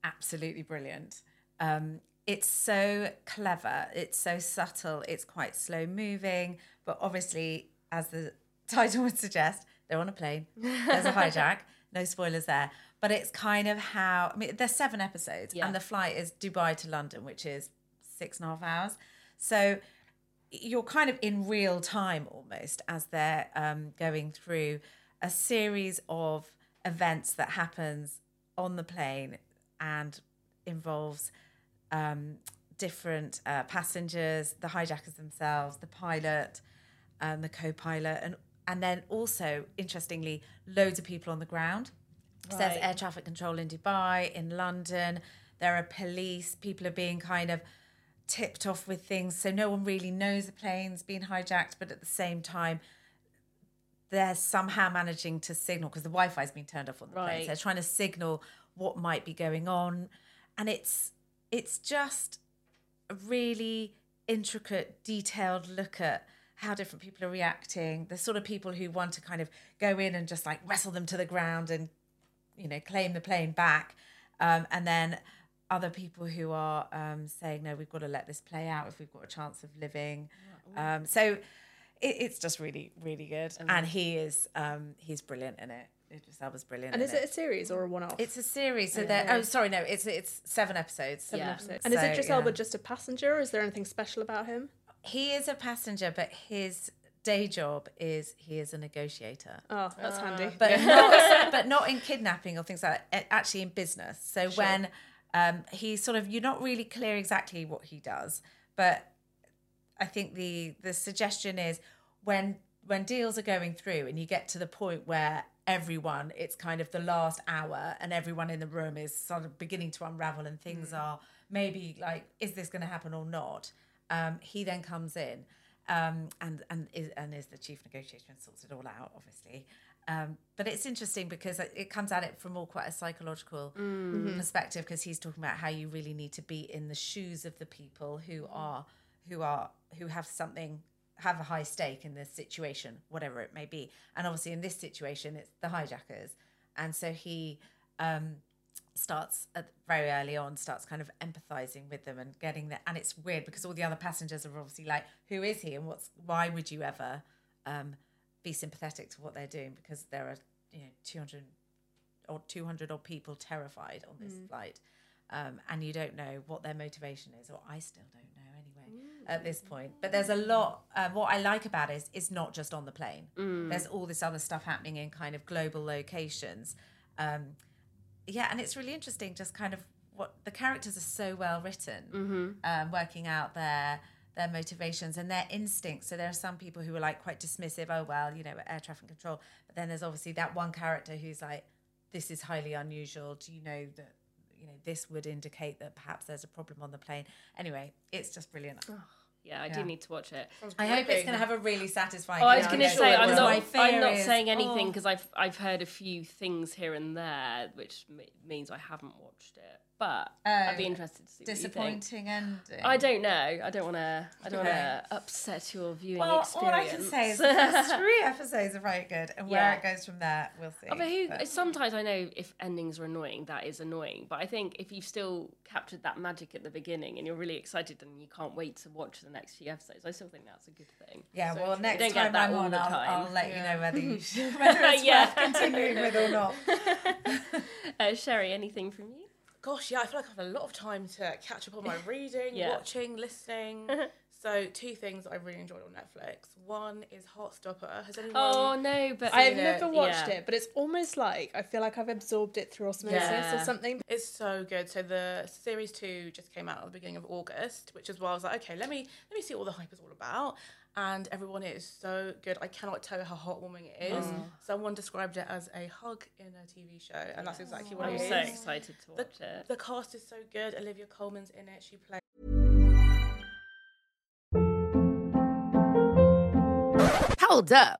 Speaker 4: absolutely brilliant. Um, it's so clever. It's so subtle. It's quite slow moving. But obviously, as the title would suggest, they're on a plane. There's a hijack. No spoilers there. But it's kind of how, I mean, there's seven episodes.
Speaker 3: Yeah.
Speaker 4: And the flight is Dubai to London, which is six and a half hours. So you're kind of in real time almost as they're um, going through a series of events that happens on the plane and involves um, different uh, passengers, the hijackers themselves, the pilot, and the co-pilot, and and then also interestingly, loads of people on the ground. So there's air traffic control in Dubai, in London. There are police. People are being kind of tipped off with things, so no one really knows the plane's been hijacked. But at the same time, they're somehow managing to signal because the Wi-Fi's been turned off on the plane. So they're trying to signal what might be going on, and it's it's just a really intricate, detailed look at how different people are reacting. The sort of people who want to kind of go in and just like wrestle them to the ground and you know claim the plane back, um, and then other people who are um, saying no, we've got to let this play out if we've got a chance of living. Um, so it, it's just really, really good, and he is um, he's brilliant in it. Idris Elba's brilliant.
Speaker 6: And is it a series or a one-off?
Speaker 4: It's a series. So there. Oh, sorry, no. It's it's seven episodes.
Speaker 6: Seven
Speaker 3: Yeah.
Speaker 6: episodes. And is
Speaker 4: So,
Speaker 6: Idris
Speaker 4: yeah.
Speaker 6: Elba just a passenger? Or is there anything special about him?
Speaker 4: He is a passenger, but his day job is he is a negotiator.
Speaker 6: Oh, that's handy.
Speaker 4: but not but not in kidnapping or things like that. Actually, in business. So when um, he sort of you're not really clear exactly what he does, but I think the the suggestion is when when deals are going through and you get to the point where everyone it's kind of the last hour and everyone in the room is sort of beginning to unravel and things are maybe like is this going to happen or not? Um, he then comes in um, and and is, and is the chief negotiator and sorts it all out obviously. Um, but it's interesting because it it comes at it from all quite a psychological perspective because he's talking about how you really need to be in the shoes of the people who are who are who have something have a high stake in this situation whatever it may be. And obviously in this situation it's the hijackers. And so he um starts at very early on starts kind of empathizing with them and getting there and it's weird because all the other passengers are obviously like who is he and what's why would you ever um be sympathetic to what they're doing? Because there are you know 200 or 200 odd people terrified on this flight. Um, and you don't know what their motivation is or i still don't at this point. But there's a lot um, what i like about it is it's not just on the plane. There's all this other stuff happening in kind of global locations. Um, yeah and it's really interesting just kind of what the characters are so well written um, working out their their motivations and their instincts. So there are some people who are like quite dismissive oh well you know air traffic control. But then there's obviously that one character who's like this is highly unusual. Do you know that you know this would indicate that perhaps there's a problem on the plane. Anyway, it's just brilliant.
Speaker 3: Yeah, I
Speaker 4: Yeah.
Speaker 3: do need to watch it.
Speaker 4: I hope it's going to have a really satisfying.
Speaker 3: Oh, I was going to say I'm not. I'm not saying anything
Speaker 4: oh.
Speaker 3: because I've I've heard a few things here and there, which me- means I haven't watched it. But I'd be
Speaker 4: Oh,
Speaker 3: interested to see what you think.
Speaker 4: disappointing ending.
Speaker 3: I don't know. I don't want to. I don't
Speaker 4: Okay.
Speaker 3: want to upset your viewing
Speaker 4: Well,
Speaker 3: experience.
Speaker 4: all I can say is the first three episodes are very good, and where
Speaker 3: Yeah.
Speaker 4: it goes from there, we'll see.
Speaker 3: Oh, but who?
Speaker 4: But-
Speaker 3: Sometimes I know if endings are annoying, that is annoying. But I think if you've still captured that magic at the beginning and you're really excited and you can't wait to watch the next few episodes, I still think that's a good thing.
Speaker 4: yeah, well, next time I'm on, I'll,
Speaker 3: time.
Speaker 4: I'll let you know whether you should, whether it's
Speaker 3: Yeah.
Speaker 4: worth continuing with or not.
Speaker 3: Uh, Sherri, anything from you?
Speaker 5: Gosh, yeah, I feel like I've had a lot of time to catch up on my reading,
Speaker 3: Yeah.
Speaker 5: watching, listening. so, two things I really enjoyed on Netflix. One is Heartstopper. Has anyone?
Speaker 3: Oh no, but
Speaker 6: I've never watched
Speaker 3: yeah.
Speaker 6: it, but it's almost like I feel like I've absorbed it through osmosis
Speaker 3: Yeah.
Speaker 6: or something.
Speaker 5: It's so good. So the series two just came out at the beginning of August, which is why I was like, okay, let me let me see what the hype is all about. And everyone is so good. I cannot tell you how heartwarming it is. Mm. Someone described it as a hug in a TV show, and that's exactly what
Speaker 3: I'm
Speaker 5: it is.
Speaker 3: so excited to
Speaker 5: The,
Speaker 3: watch it.
Speaker 5: the cast is so good. Olivia Colman's in it. She plays.
Speaker 7: Hold up.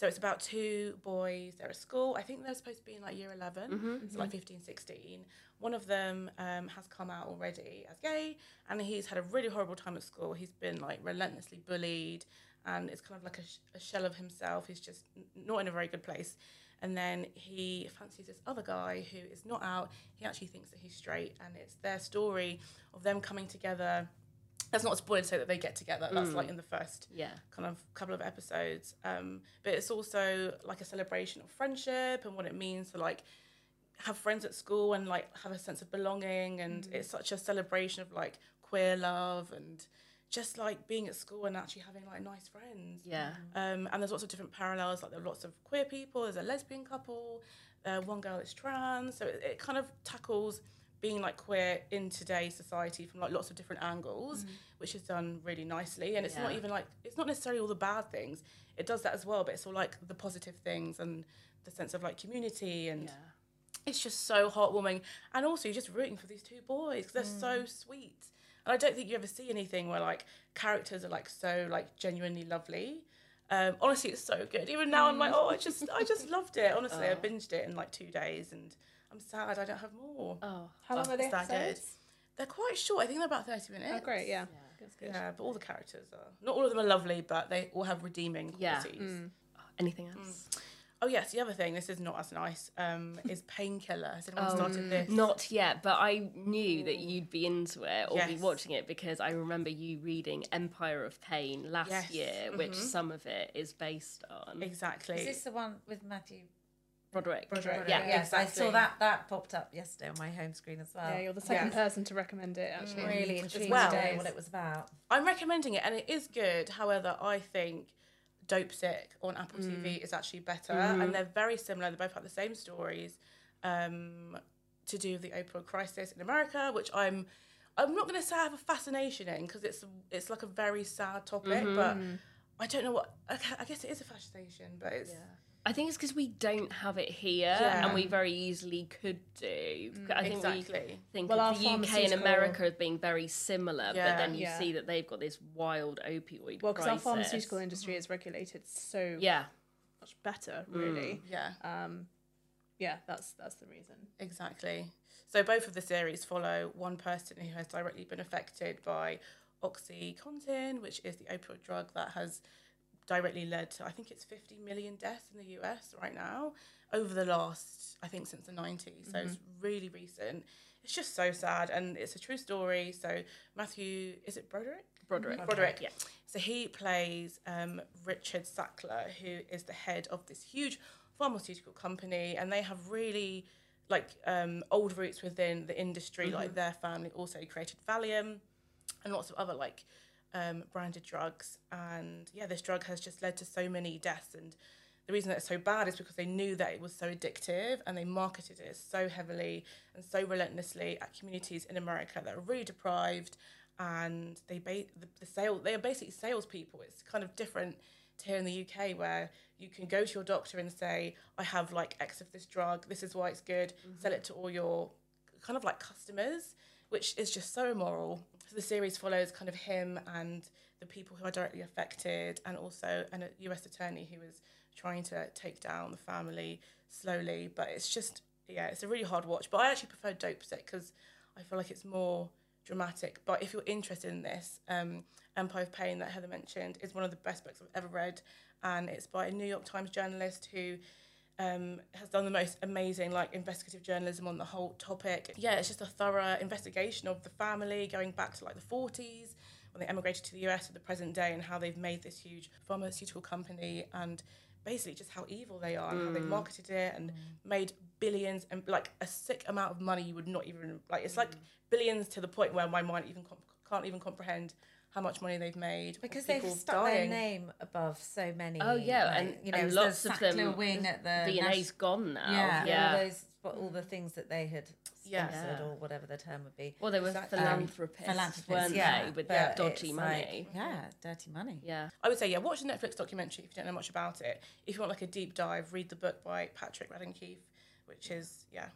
Speaker 5: So it's about two boys. They're at school. I think they're supposed to be in like year 11, so like 15, 16. One of them um, has come out already as gay, and he's had a really horrible time at school. He's been like relentlessly bullied, and it's kind of like a, sh- a shell of himself. He's just n- not in a very good place. And then he fancies this other guy who is not out. He actually thinks that he's straight, and it's their story of them coming together. That's not a spoiler to say that they get together. That's like in the first
Speaker 3: Yeah.
Speaker 5: kind of couple of episodes. Um, but it's also like a celebration of friendship and what it means to like have friends at school and like have a sense of belonging. And it's such a celebration of like queer love and just like being at school and actually having like nice friends.
Speaker 3: Yeah.
Speaker 5: Um, and there's lots of different parallels. Like there are lots of queer people. There's a lesbian couple. Uh, one girl is trans. So it, it kind of tackles being like queer in today's society from like lots of different angles, mm. which is done really nicely. And it's not even like it's not necessarily all the bad things. It does that as well, but it's all like the positive things and the sense of like community and it's just so heartwarming. And also you're just rooting for these two boys because they're so mm. sweet. And I don't think you ever see anything where like characters are like so like genuinely lovely. Um, honestly, it's so good. Even now, I'm like, mm. oh, I just, I just loved it. Honestly, I uh. binged it in like two days, and I'm sad I don't have more.
Speaker 3: Oh.
Speaker 6: How long are they
Speaker 5: that good.
Speaker 6: episodes?
Speaker 5: They're quite short. I think they're about thirty minutes.
Speaker 6: Oh, great, yeah. That's good.
Speaker 5: Yeah, but all the characters are not all of them are lovely, but they all have redeeming
Speaker 3: Yeah.
Speaker 5: qualities. Mm.
Speaker 3: Oh, anything else? Mm.
Speaker 5: Oh yes, the other thing. This is not as nice. Um, is painkiller. Has anyone started oh, this?
Speaker 3: Not yet, but I knew that you'd be into it or be watching it because I remember you reading Empire of Pain last
Speaker 5: Yes,
Speaker 3: year, which mm-hmm. some of it is based on.
Speaker 5: Exactly.
Speaker 4: Is this the one with Matthew?
Speaker 3: Broderick.
Speaker 5: Broderick,
Speaker 3: Yeah.
Speaker 4: Yes, I saw that. That popped up yesterday on my home screen as well.
Speaker 6: Yeah, you're the second
Speaker 5: Yes.
Speaker 6: person to recommend it, actually. Mm.
Speaker 4: really intrigued
Speaker 5: well.
Speaker 4: what it was about.
Speaker 5: I'm recommending it, and it is good. However, I think Dope Sick on Apple mm. TV is actually better, mm-hmm. and they're very similar. They both have the same stories um, to do with the opioid crisis in America, which I'm. I'm not going to say I have a fascination in because it's it's like a very sad topic, but mm-hmm. I don't know what. I I guess it is a fascination, but it's
Speaker 3: I think it's because we don't have it here
Speaker 5: Yeah.
Speaker 3: and we very easily could do. I think we think
Speaker 6: Well,
Speaker 3: of the UK and America as being very similar, but then you
Speaker 6: Yeah.
Speaker 3: see that they've got this wild opioid
Speaker 6: Well, because our pharmaceutical industry is regulated so
Speaker 3: Yeah.
Speaker 6: much better, really.
Speaker 5: yeah.
Speaker 6: Um, yeah, that's that's the reason.
Speaker 5: Exactly. So both of the series follow one person who has directly been affected by OxyContin, which is the opioid drug that has directly led to I think it's 50 million deaths in the US right now over the last I think since the 90s. So it's really recent. It's just so sad and it's a true story. So Matthew, is it Broderick?
Speaker 3: Broderick.
Speaker 5: Broderick,
Speaker 3: yeah.
Speaker 5: So he plays um, Richard Sackler, who is the head of this huge pharmaceutical company, and they have really like um, old roots within the industry. Like their family also created Valium and lots of other like um, branded drugs. And yeah, this drug has just led to so many deaths. And the reason that it's so bad is because they knew that it was so addictive and they marketed it so heavily and so relentlessly at communities in America that are really deprived. And they ba- the, the sale they are basically salespeople. It's kind of different to here in the UK where you can go to your doctor and say, I have like X of this drug, this is why it's good, sell it to all your kind of like customers, which is just so immoral. So the series follows kind of him and the people who are directly affected, and also an, a US attorney who is trying to take down the family slowly. But it's just, yeah, it's a really hard watch. But I actually prefer Dopesick because I feel like it's more dramatic. But if you're interested in this, um, Empire of Pain that Heather mentioned is one of the best books I've ever read, and it's by a New York Times journalist who um, has done the most amazing like investigative journalism on the whole topic. Yeah, it's just a thorough investigation of the family going back to like the 40s when they emigrated to the US to the present day and how they've made this huge pharmaceutical company and basically just how evil they are and how they've mm. marketed it and mm. made billions and like a sick amount of money you would not even like it's like mm. billions to the point where my mind even comp- can't even comprehend how much money they've made
Speaker 4: Because they've
Speaker 5: people
Speaker 4: stuck their name above so many.
Speaker 3: Oh yeah,
Speaker 4: like,
Speaker 3: and
Speaker 4: you know,
Speaker 3: and
Speaker 4: the
Speaker 3: lots of them.
Speaker 4: Sackler wing at the
Speaker 3: V&A's gone now.
Speaker 4: Yeah,
Speaker 3: yeah.
Speaker 4: all those, but all the things that they had sponsored
Speaker 3: Yeah.
Speaker 4: or whatever the term would be.
Speaker 3: Well, they were
Speaker 5: Exactly.
Speaker 3: philanthropists,
Speaker 4: Philanthropists,
Speaker 3: weren't
Speaker 4: yeah,
Speaker 3: they, with their dodgy money?
Speaker 4: Like, yeah, dirty money.
Speaker 3: yeah.
Speaker 5: I would say, yeah, watch the Netflix documentary if you don't know much about it. If you want like a deep dive, read the book by Patrick Radden Keefe, which is yeah,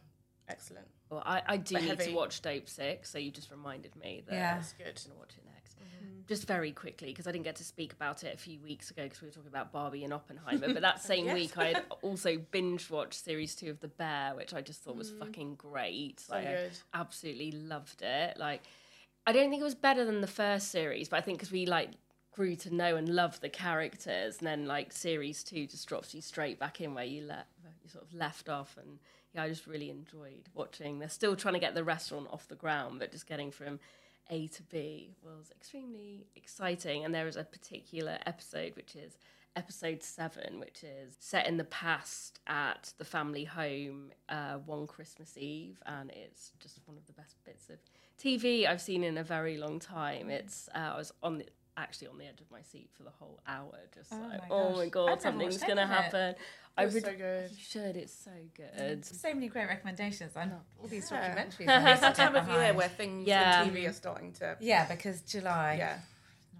Speaker 5: excellent.
Speaker 3: Well, I, I do
Speaker 5: But
Speaker 3: need
Speaker 5: heavy.
Speaker 3: to watch Dopesick, so you just reminded me that
Speaker 4: Yeah.
Speaker 3: I
Speaker 5: It's good.
Speaker 3: was going to watch it next. Just very quickly, because I didn't get to speak about it a few weeks ago because we were talking about Barbie and Oppenheimer. But that same week, I had also binge watched series two of The Bear, which I just thought was mm. fucking great. like,
Speaker 5: good.
Speaker 3: I absolutely loved it. Like, I don't think it was better than the first series, but I think because we like grew to know and love the characters, and then like series two just drops you straight back in where you let you sort of left off, and yeah, I just really enjoyed watching. They're still trying to get the restaurant off the ground, but just getting from A to B was extremely exciting. And there is a particular episode which is episode seven, which is set in the past at the family home uh, one Christmas Eve, and it's just one of the best bits of TV I've seen in a very long time. It's uh, I was on the actually on the edge of my seat for the whole hour, just like,
Speaker 4: my
Speaker 3: oh
Speaker 4: gosh.
Speaker 3: my god, something's gonna
Speaker 4: any of it.
Speaker 3: happen. I
Speaker 5: It was
Speaker 3: would,
Speaker 5: so good.
Speaker 3: You should. It's so good.
Speaker 4: So many great recommendations. I know all these
Speaker 5: Yeah.
Speaker 4: documentaries.
Speaker 5: It's that time of year where things
Speaker 3: Yeah.
Speaker 5: on TV are starting to
Speaker 4: Yeah, because July.
Speaker 5: yeah.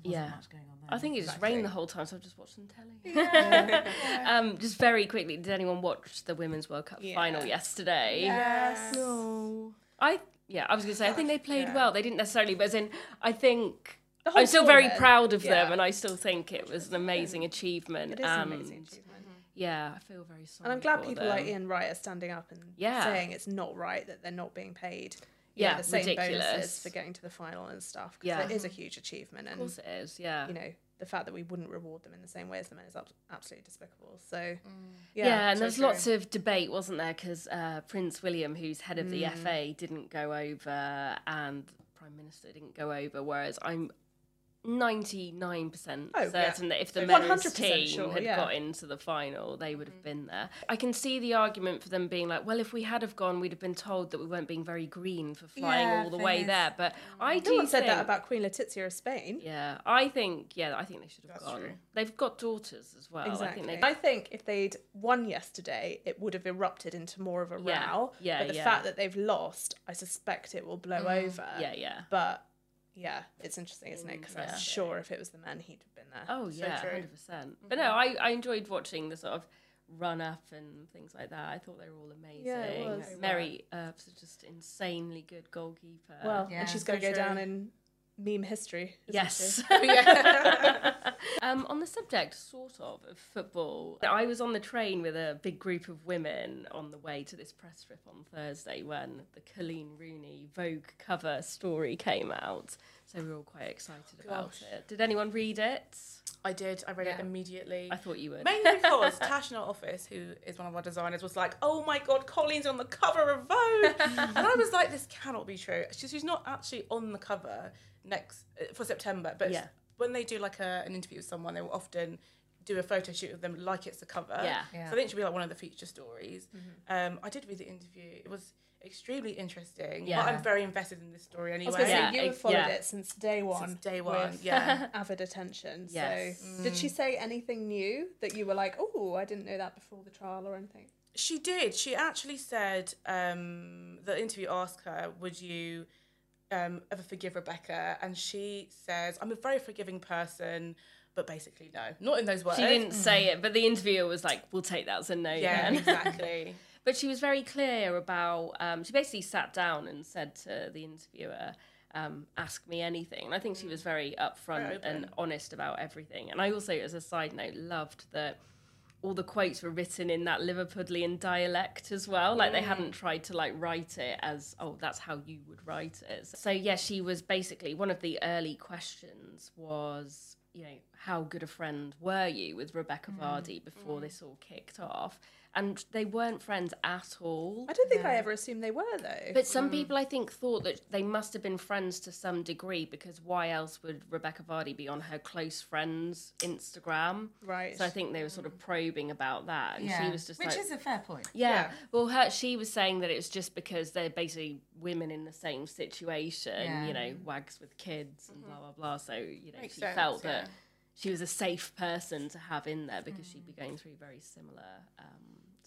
Speaker 3: Yeah.
Speaker 4: Much going on there.
Speaker 3: I think it just
Speaker 5: Exactly.
Speaker 3: rained the whole time, so I've just watched some telly. um, just very quickly, did anyone watch the Women's World Cup final yesterday?
Speaker 5: Yes.
Speaker 3: No. I yeah, I was gonna say I think they played
Speaker 5: Yeah.
Speaker 3: well. They didn't necessarily, but as in I think
Speaker 6: whole
Speaker 3: I'm still very
Speaker 6: tournament,
Speaker 3: proud of them, and I still think it was an amazing achievement.
Speaker 6: It is an amazing achievement.
Speaker 3: yeah, I feel very sorry.
Speaker 6: And I'm glad people
Speaker 3: them.
Speaker 6: like Ian Wright are standing up and
Speaker 3: Yeah.
Speaker 6: saying it's not right that they're not being paid.
Speaker 3: Yeah,
Speaker 6: know, the same
Speaker 3: ridiculous.
Speaker 6: bonuses for getting to the final and stuff. 'cause
Speaker 3: Yeah.
Speaker 6: it is a huge achievement, And, Of
Speaker 3: course it is. Yeah.
Speaker 6: you know the fact that we wouldn't reward them in the same way as the men is ab- absolutely despicable. So
Speaker 3: Mm.
Speaker 6: yeah,
Speaker 3: Yeah, and
Speaker 5: so
Speaker 3: there was
Speaker 5: true.
Speaker 3: lots of debate, wasn't there? Because uh, Prince William, who's head of the
Speaker 6: Mm.
Speaker 3: FA, didn't go over, and Prime Minister didn't go over. Whereas I'm 99%
Speaker 6: Oh, yeah.
Speaker 3: certain that if the
Speaker 6: So
Speaker 3: men's
Speaker 6: 100%
Speaker 3: team
Speaker 6: sure,
Speaker 3: had
Speaker 6: yeah.
Speaker 3: got into the final, they would have mm-hmm. been there. I can see the argument for them being like, well, if we had have gone, we'd have been told that we weren't being very green for flying
Speaker 4: Yeah,
Speaker 3: all the way
Speaker 4: is-
Speaker 3: there. But mm. I do
Speaker 6: no one said
Speaker 3: think,
Speaker 6: that about Queen Letizia of Spain.
Speaker 3: Yeah, I think. Yeah, I think they should have
Speaker 5: That's
Speaker 3: gone.
Speaker 5: true.
Speaker 3: They've got daughters as well.
Speaker 6: Exactly.
Speaker 3: I think
Speaker 6: I think, if they'd won yesterday, it would have erupted into more of a row.
Speaker 3: yeah,
Speaker 6: But the
Speaker 3: yeah.
Speaker 6: fact that they've lost, I suspect it will blow mm. over.
Speaker 3: Yeah, yeah.
Speaker 6: But yeah, it's interesting, isn't it? Mm,
Speaker 3: because
Speaker 6: I'm sure if it was the men, he'd have been there.
Speaker 3: Oh yeah,
Speaker 5: true.
Speaker 3: hundred percent. But mm-hmm. no, I, I enjoyed watching the sort of run up and things like that. I thought they were all amazing.
Speaker 6: Yeah, it was.
Speaker 3: Mary Earps is just insanely good goalkeeper.
Speaker 6: Well,
Speaker 4: Yeah,
Speaker 6: and she's going to go
Speaker 5: true.
Speaker 6: down in meme history.
Speaker 3: Yes. um, on the subject, sort of, of football, I was on the train with a big group of women on the way to this press trip on Thursday when the Coleen Rooney Vogue cover story came out. So we were all quite excited about it. Did anyone read it?
Speaker 5: I did. I read it immediately.
Speaker 3: I thought you would.
Speaker 5: Mainly because Tash in our office, who is one of our designers, was like, "Oh my god, Coleen's on the cover of Vogue," and I was like, "This cannot be true." She's, she's not actually on the cover next uh, for September, but
Speaker 3: Yeah.
Speaker 5: when they do like a, an interview with someone, they will often do a photo shoot of them like it's the cover.
Speaker 3: Yeah.
Speaker 4: Yeah.
Speaker 5: So I think it should be like one of the feature stories. Um, I did read the interview. It was extremely interesting.
Speaker 3: Yeah.
Speaker 5: But I'm very invested in this story
Speaker 6: I
Speaker 5: anyway.
Speaker 6: was going to say,
Speaker 3: Yeah,
Speaker 6: you have followed
Speaker 3: yeah.
Speaker 6: it since day one.
Speaker 5: Since day one,
Speaker 6: with
Speaker 5: yeah.
Speaker 6: avid attention.
Speaker 3: Yes.
Speaker 6: So, did she say anything new that you were like, oh, I didn't know that before the trial or anything?
Speaker 5: She did. She actually said um, the interview asked her, "Would you um, ever forgive Rebecca?" And she says, "I'm a very forgiving person, but basically no, not in those words."
Speaker 3: She didn't say it, but the interviewer was like, "We'll take that as a no."
Speaker 5: Yeah,
Speaker 3: then."
Speaker 5: exactly.
Speaker 3: But she was very clear about. Um, she basically sat down and said to the interviewer, um, "Ask me anything." And I think she was very upfront and honest about everything. And I also, as a side note, loved that all the quotes were written in that Liverpudlian dialect as well. Like they hadn't tried to like write it as, "Oh, that's how you would write it." So yeah, she was basically one of the early questions was. You know, how good a friend were you with Rebecca Vardy before this all kicked off? And they weren't friends at all.
Speaker 6: I don't think I ever assumed they were, though.
Speaker 3: But some hmm. people, I think, thought that they must have been friends to some degree because why else would Rebecca Vardy be on her close friends Instagram?
Speaker 6: Right.
Speaker 3: So I think they were sort of hmm. probing about that, and she was just
Speaker 4: which
Speaker 3: like,
Speaker 4: is a fair point.
Speaker 3: yeah.
Speaker 5: Yeah.
Speaker 3: Well, her she was saying that it was just because they're basically women in the same situation,
Speaker 4: Yeah.
Speaker 3: you know, wags with kids and mm-hmm. blah blah blah. So you know,
Speaker 5: Makes
Speaker 3: she
Speaker 5: sense,
Speaker 3: felt
Speaker 5: yeah.
Speaker 3: that she was a safe person to have in there because she'd be mm. going through very similar um,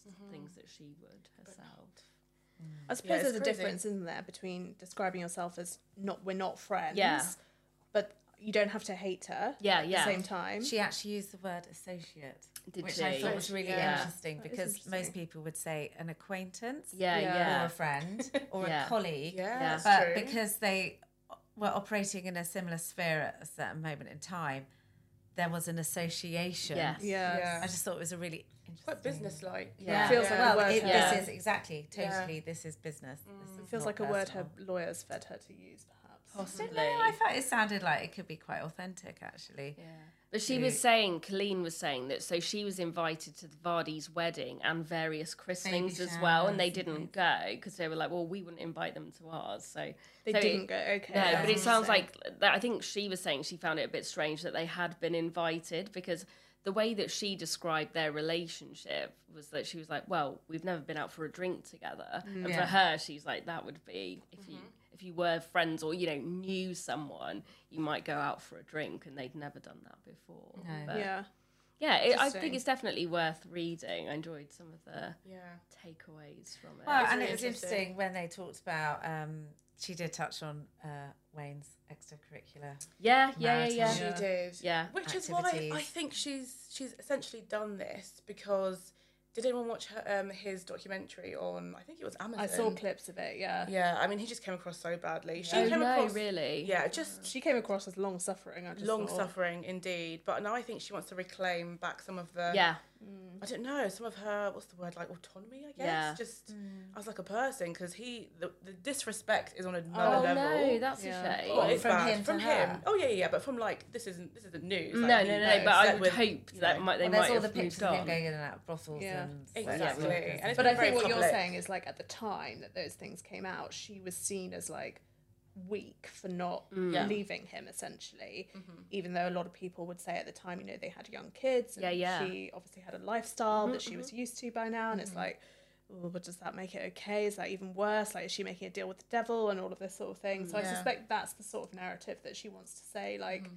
Speaker 3: mm-hmm. things that she would herself. Mm.
Speaker 6: I suppose
Speaker 5: Yeah, it's
Speaker 6: there's a difference, isn't there, between describing yourself as not we're not friends,
Speaker 3: Yeah.
Speaker 6: but you don't have to hate her.
Speaker 3: Yeah,
Speaker 6: at
Speaker 3: yeah.
Speaker 6: the same time.
Speaker 4: She actually used the word associate,
Speaker 3: Did
Speaker 4: which
Speaker 3: she?
Speaker 4: I thought was really
Speaker 3: Yeah.
Speaker 4: interesting because most people would say an acquaintance
Speaker 3: Yeah,
Speaker 6: Yeah.
Speaker 3: yeah.
Speaker 4: or a friend or
Speaker 3: Yeah.
Speaker 4: a colleague.
Speaker 5: Yeah,
Speaker 3: Yeah.
Speaker 4: but
Speaker 5: true.
Speaker 4: because they were operating in a similar sphere at a certain moment in time, there was an association.
Speaker 3: Yes.
Speaker 6: yeah.
Speaker 5: Yeah.
Speaker 4: I just thought it was a really interesting.
Speaker 5: Quite business-like.
Speaker 3: Yeah.
Speaker 6: Feels like
Speaker 4: well, it,
Speaker 3: Yeah.
Speaker 4: this is exactly totally. This is business. This mm. is
Speaker 6: Feels
Speaker 4: not
Speaker 6: like a word her lawyers fed her to use, perhaps.
Speaker 3: Possibly.
Speaker 4: No, I thought it sounded like it could be quite authentic, actually.
Speaker 3: But she was saying, Coleen was saying that so she was invited to the Vardy's wedding and various christenings as well, and they
Speaker 4: and
Speaker 3: didn't go because they were like, well, we wouldn't invite them to ours. So
Speaker 6: They
Speaker 3: so
Speaker 6: didn't
Speaker 3: it-
Speaker 6: go. Okay.
Speaker 3: No,
Speaker 6: that's
Speaker 3: but it sounds like that. I think she was saying she found it a bit strange that they had been invited because the way that she described their relationship was that she was like, "Well, we've never been out for a drink together," and for her, she's like, "That would be if you mm-hmm. If you were friends or you know knew someone, you might go out for a drink, and they'd never done that before." But
Speaker 6: yeah.
Speaker 3: yeah, it, I think it's definitely worth reading. I enjoyed some of the
Speaker 5: Yeah.
Speaker 3: takeaways from it.
Speaker 4: Well, and
Speaker 5: really
Speaker 4: it was
Speaker 5: interesting.
Speaker 4: interesting when they talked about. Um, she did touch on uh, Wayne's extracurricular.
Speaker 3: yeah, yeah, yeah, yeah,
Speaker 5: She did.
Speaker 3: Yeah.
Speaker 5: Which is why I think she's she's essentially done this because did anyone watch her, um, his documentary on I think it was Amazon.
Speaker 6: I saw clips of it. Yeah.
Speaker 5: Yeah, I mean he just came across so badly. She
Speaker 3: Oh
Speaker 5: came
Speaker 3: no,
Speaker 5: across
Speaker 3: really?
Speaker 5: Yeah, just
Speaker 6: She came across as long suffering. I just
Speaker 5: long
Speaker 6: thought.
Speaker 5: suffering indeed. But now I think she wants to reclaim back some of the
Speaker 3: Yeah. Mm.
Speaker 5: I don't know, some of her what's the word like autonomy, I guess.
Speaker 3: Yeah.
Speaker 5: Just mm. as like a person because he the, the disrespect is on another
Speaker 3: Oh
Speaker 5: level.
Speaker 3: no, that's
Speaker 6: Yeah.
Speaker 3: a shame.
Speaker 5: Oh, it's
Speaker 4: From
Speaker 5: bad.
Speaker 4: him to
Speaker 5: from
Speaker 4: her?
Speaker 5: him. Oh yeah, yeah, yeah, but from like this isn't this isn't news.
Speaker 3: No,
Speaker 5: like,
Speaker 3: no,
Speaker 5: he
Speaker 3: no, no. But I would
Speaker 5: with,
Speaker 3: hope
Speaker 5: you
Speaker 3: that
Speaker 5: know,
Speaker 3: might, they
Speaker 4: Well,
Speaker 3: might
Speaker 4: there's all
Speaker 3: have
Speaker 4: the
Speaker 3: moved
Speaker 4: pictures of him
Speaker 3: on.
Speaker 4: going in and out of brothels
Speaker 6: Yeah.
Speaker 4: and
Speaker 5: Exactly. And
Speaker 6: But I think what you're saying is like at the time that those things came out, she was seen as like weak for not mm.
Speaker 3: Yeah.
Speaker 6: leaving him essentially mm-hmm. even though a lot of people would say at the time you know they had young kids and
Speaker 3: Yeah, yeah.
Speaker 6: she obviously had a lifestyle that she mm-hmm. was used to by now and it's mm-hmm. like oh, but does that make it okay? Is that even worse? Like is she making a deal with the devil? and all of this sort of thing. So i
Speaker 5: mm,
Speaker 6: suspect that's the sort of narrative that she wants to say like mm.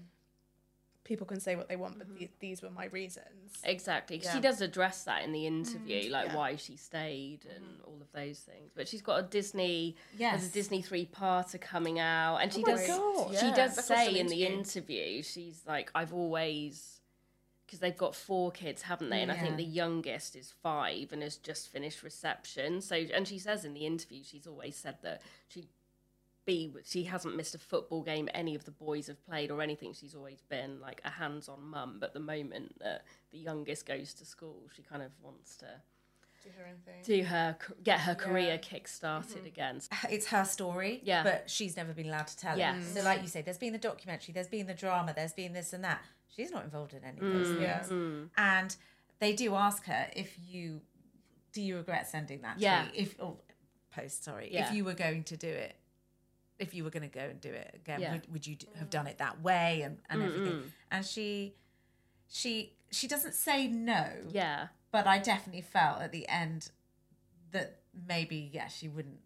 Speaker 6: People can say what they want but mm-hmm. the, these were my reasons
Speaker 3: Exactly.
Speaker 5: Yeah.
Speaker 3: She does address that in the interview, mm, like
Speaker 5: yeah.
Speaker 3: why she stayed and mm-hmm. all of those things. But she's got a Disney, there's
Speaker 4: Yes.
Speaker 3: a Disney three parter coming out, and oh she
Speaker 6: my
Speaker 3: does.
Speaker 6: God.
Speaker 3: She
Speaker 5: Yeah,
Speaker 3: does
Speaker 5: that's
Speaker 3: say in the
Speaker 5: interview.
Speaker 3: interview, she's like, I've always. Because they've got four kids, haven't they? And I think the youngest is five and has just finished reception. So, and she says in the interview, she's always said that she be. She hasn't missed a football game any of the boys have played or anything. She's always been like a hands-on mum. But the moment that the youngest goes to school, she kind of wants to
Speaker 5: Do her own thing.
Speaker 3: do her get her career kick-started again.
Speaker 4: it's her story,
Speaker 3: Yeah.
Speaker 4: but she's never been allowed to tell
Speaker 3: Yes.
Speaker 4: it. So, like you say, there's been the documentary, there's been the drama, there's been this and that. She's not involved in any of those
Speaker 3: Mm,
Speaker 4: things. And they do ask her if you do you regret sending that
Speaker 3: Yeah.
Speaker 4: tweet? If or post, sorry,
Speaker 3: Yeah.
Speaker 4: if you were going to do it, if you were going to go and do it again,
Speaker 3: Yeah.
Speaker 4: would, would you d- have done it that way and, and everything? And she, she, she doesn't say no.
Speaker 3: Yeah.
Speaker 4: but I definitely felt at the end that maybe yeah she wouldn't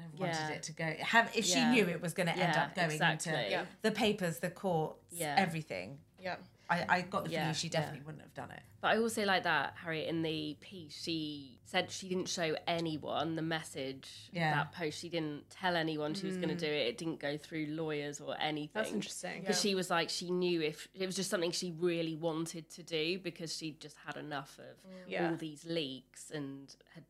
Speaker 4: have wanted
Speaker 3: Yeah.
Speaker 4: it to go have if she knew it was going to end up going
Speaker 3: exactly.
Speaker 4: into
Speaker 3: Yeah.
Speaker 4: the papers the courts
Speaker 3: Yeah.
Speaker 4: everything
Speaker 5: Yeah.
Speaker 4: I, I got the feeling
Speaker 3: Yeah,
Speaker 4: she
Speaker 3: yeah.
Speaker 4: definitely wouldn't have done it
Speaker 3: But I also like that Harriet in the piece. She said she didn't show anyone the message.
Speaker 4: Yeah.
Speaker 3: That post. She didn't tell anyone she was going to mm. do it. It didn't go through lawyers or anything.
Speaker 6: That's interesting.
Speaker 3: Because she was like, she knew if it was just something she really wanted to do because she'd just had enough of mm.
Speaker 6: Yeah.
Speaker 3: all these leaks and had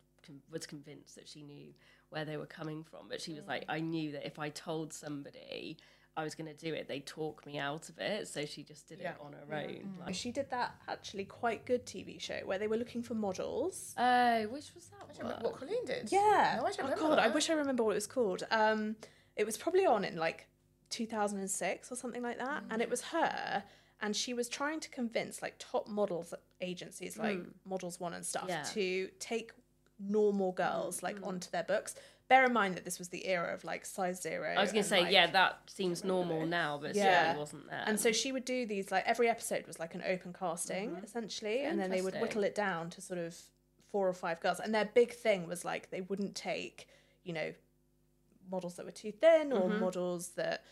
Speaker 3: was convinced that she knew where they were coming from. But she was mm. like, I knew that if I told somebody I was going to do it, they'd talk me out of it. So she just did
Speaker 5: Yeah.
Speaker 3: it on her own. Like,
Speaker 6: She did that actually quite good TV show where they were looking for models.
Speaker 3: oh, which was that
Speaker 5: I don't remember
Speaker 3: one?
Speaker 5: what Coleen did.
Speaker 6: Yeah.
Speaker 5: No, I don't
Speaker 6: oh
Speaker 5: remember.
Speaker 6: God, I
Speaker 5: that.
Speaker 6: wish I remember what it was called. Um, it was probably on in like 2006 or something like that, and it was mm. her, and she was trying to convince like top models agencies like mm. Models One and stuff
Speaker 3: Yeah.
Speaker 6: to take normal girls mm. like onto their books. Bear in mind that this was the era of like size zero.
Speaker 3: I was
Speaker 6: and,
Speaker 3: to say,
Speaker 6: like,
Speaker 3: yeah, that seems normal now, but it
Speaker 6: Yeah.
Speaker 3: certainly wasn't there.
Speaker 6: And so she would do these like every episode was like an open casting mm-hmm. essentially, and then they would whittle it down to sort of four or five girls. And their big thing was like they wouldn't take, you know, models that were too thin or mm-hmm. models that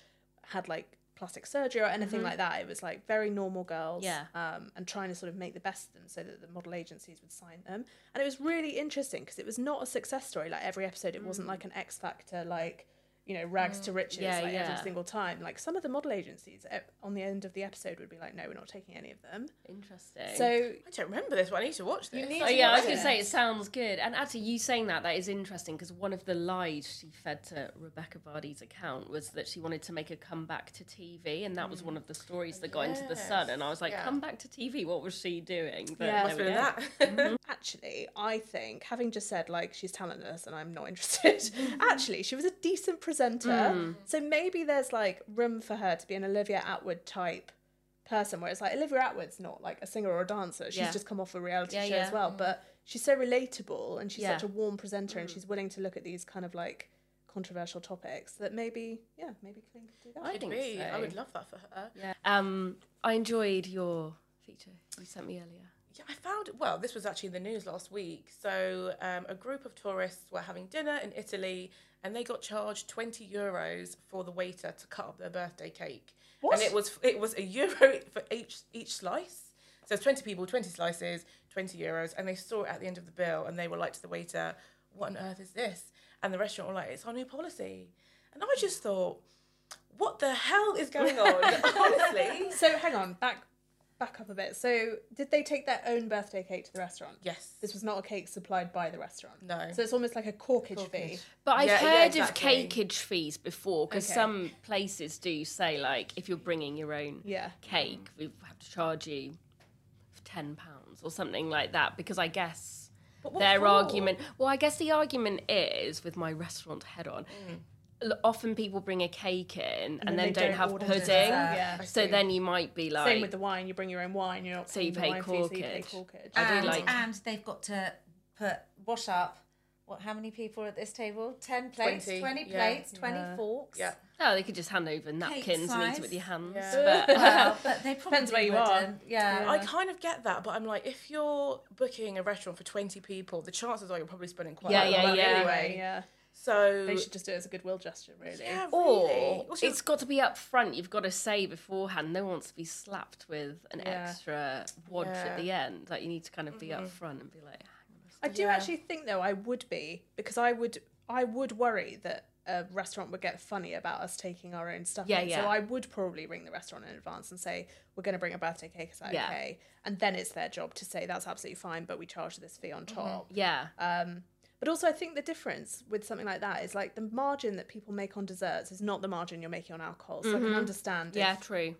Speaker 6: had like plastic surgery or anything like that. It was like very normal girls,
Speaker 3: Yeah.
Speaker 6: um, and trying to sort of make the best of them so that the model agencies would sign them. And it was really interesting because it was not a success story. Like every episode, it wasn't like an X Factor like. You know, rags to mm. riches,
Speaker 3: Yeah,
Speaker 6: like
Speaker 3: yeah.
Speaker 6: every single time. Like some of the model agencies on the end of the episode would be like, "No, we're not taking any of them."
Speaker 3: Interesting.
Speaker 6: So
Speaker 5: I don't remember this, but I need to watch this.
Speaker 6: need
Speaker 3: Oh
Speaker 6: to
Speaker 3: yeah, I was going to say it sounds good, and actually, you saying that that is interesting because one of the lies she fed to Rebecca Vardy's account was that she wanted to make a comeback to TV, and that was mm. one of the stories oh, that got into the Sun. And I was like,
Speaker 5: yeah.
Speaker 3: come back to TV? What was she doing? But
Speaker 6: Yeah.
Speaker 5: Must
Speaker 3: go.
Speaker 5: be that. Mm-hmm.
Speaker 6: actually, I think having just said like she's talentless and I'm not interested, actually she was a decent presenter. So maybe there's like room for her to be an Olivia Attwood type person, where it's like Olivia Attwood's not like a singer or a dancer. She's
Speaker 3: Yeah.
Speaker 6: just come off a reality
Speaker 3: Yeah,
Speaker 6: show as
Speaker 3: yeah.
Speaker 6: well, but she's so relatable and she's
Speaker 3: Yeah.
Speaker 6: such a warm presenter and she's willing to look at these kind of like controversial topics that maybe yeah maybe Coleen could do that.
Speaker 3: I
Speaker 5: Could
Speaker 3: think
Speaker 5: be.
Speaker 3: so.
Speaker 5: I would love that for her.
Speaker 3: Yeah. Um, I enjoyed your feature you sent me earlier.
Speaker 5: Yeah, I found well. This was actually in the news last week. So, um, a group of tourists were having dinner in Italy, and they got charged twenty euros for the waiter to cut up their birthday cake. What? And it was it was a euro for each each slice. So it's twenty people, twenty slices, twenty euros, and they saw it at the end of the bill, and they were like to the waiter, "What on earth is this?" And the restaurant were like, "It's our new policy." And I just thought, "What the hell is going on?" Honestly,
Speaker 6: So hang on, back back up a bit. So did they take their own birthday cake to the restaurant?
Speaker 5: yes.
Speaker 6: This was not a cake supplied by the restaurant.
Speaker 5: No.
Speaker 6: So it's almost like a corkage, fee.
Speaker 3: But I've
Speaker 5: Yeah, yeah,
Speaker 3: heard
Speaker 5: exactly.
Speaker 3: of cakeage fees before because
Speaker 6: Okay.
Speaker 3: some places do say like if you're bringing your own
Speaker 6: Yeah.
Speaker 3: cake, we have to charge you ten pounds or something like that. Because I guess their
Speaker 5: for?
Speaker 3: argument. Well, I guess the argument is with my restaurant head on. l- Often people bring a cake in and,
Speaker 6: then
Speaker 3: then don't,
Speaker 6: don't
Speaker 3: have pudding.
Speaker 6: Oh, yeah.
Speaker 3: So then you might be like,
Speaker 6: Same with the wine. You bring your own wine. You're not
Speaker 3: So you
Speaker 6: paying
Speaker 3: pay
Speaker 6: wine fee, so you pay
Speaker 3: corkage.
Speaker 6: corkage.
Speaker 3: I do
Speaker 4: and,
Speaker 3: like-
Speaker 4: and they've got to put wash up what how many people are at this table 10 plates 20,
Speaker 5: 20, yeah.
Speaker 4: plates 20 forks
Speaker 5: Yeah.
Speaker 3: oh, they could just hand over napkins and eat it with your hands.
Speaker 5: Yeah.
Speaker 3: But
Speaker 4: well, but they probably
Speaker 6: Depends where you are.
Speaker 4: wouldn't. yeah,
Speaker 5: I kind of get that, but I'm like, if you're booking a restaurant for 20 people, the chances are you're probably spending quite
Speaker 3: Yeah,
Speaker 5: a lot
Speaker 3: yeah,
Speaker 5: of money
Speaker 3: yeah.
Speaker 5: anyway.
Speaker 6: yeah.
Speaker 5: So
Speaker 6: They should just do it as a goodwill gesture, really.
Speaker 5: yeah,
Speaker 3: Or
Speaker 5: really. Also,
Speaker 3: it's got to be up front. You've got to say beforehand. No one wants to be slapped with an
Speaker 6: Yeah.
Speaker 3: extra wodge
Speaker 5: Yeah.
Speaker 3: at the end. Like you need to kind of be up front and be like, I on a
Speaker 6: I do actually think though I would be because I would I would worry that a restaurant would get funny about us taking our own stuff.
Speaker 3: Yeah,
Speaker 6: in.
Speaker 3: yeah.
Speaker 6: So I would probably ring the restaurant in advance and say we're going to bring a birthday cake. Is that
Speaker 3: Yeah.
Speaker 6: okay? And then it's their job to say that's absolutely fine, but we charge this fee on top.
Speaker 3: Yeah,
Speaker 6: Um, But also, I think the difference with something like that is like the margin that people make on desserts is not the margin you're making on alcohol. So I can understand.
Speaker 3: Mm-hmm. Yeah,
Speaker 6: if,
Speaker 3: true.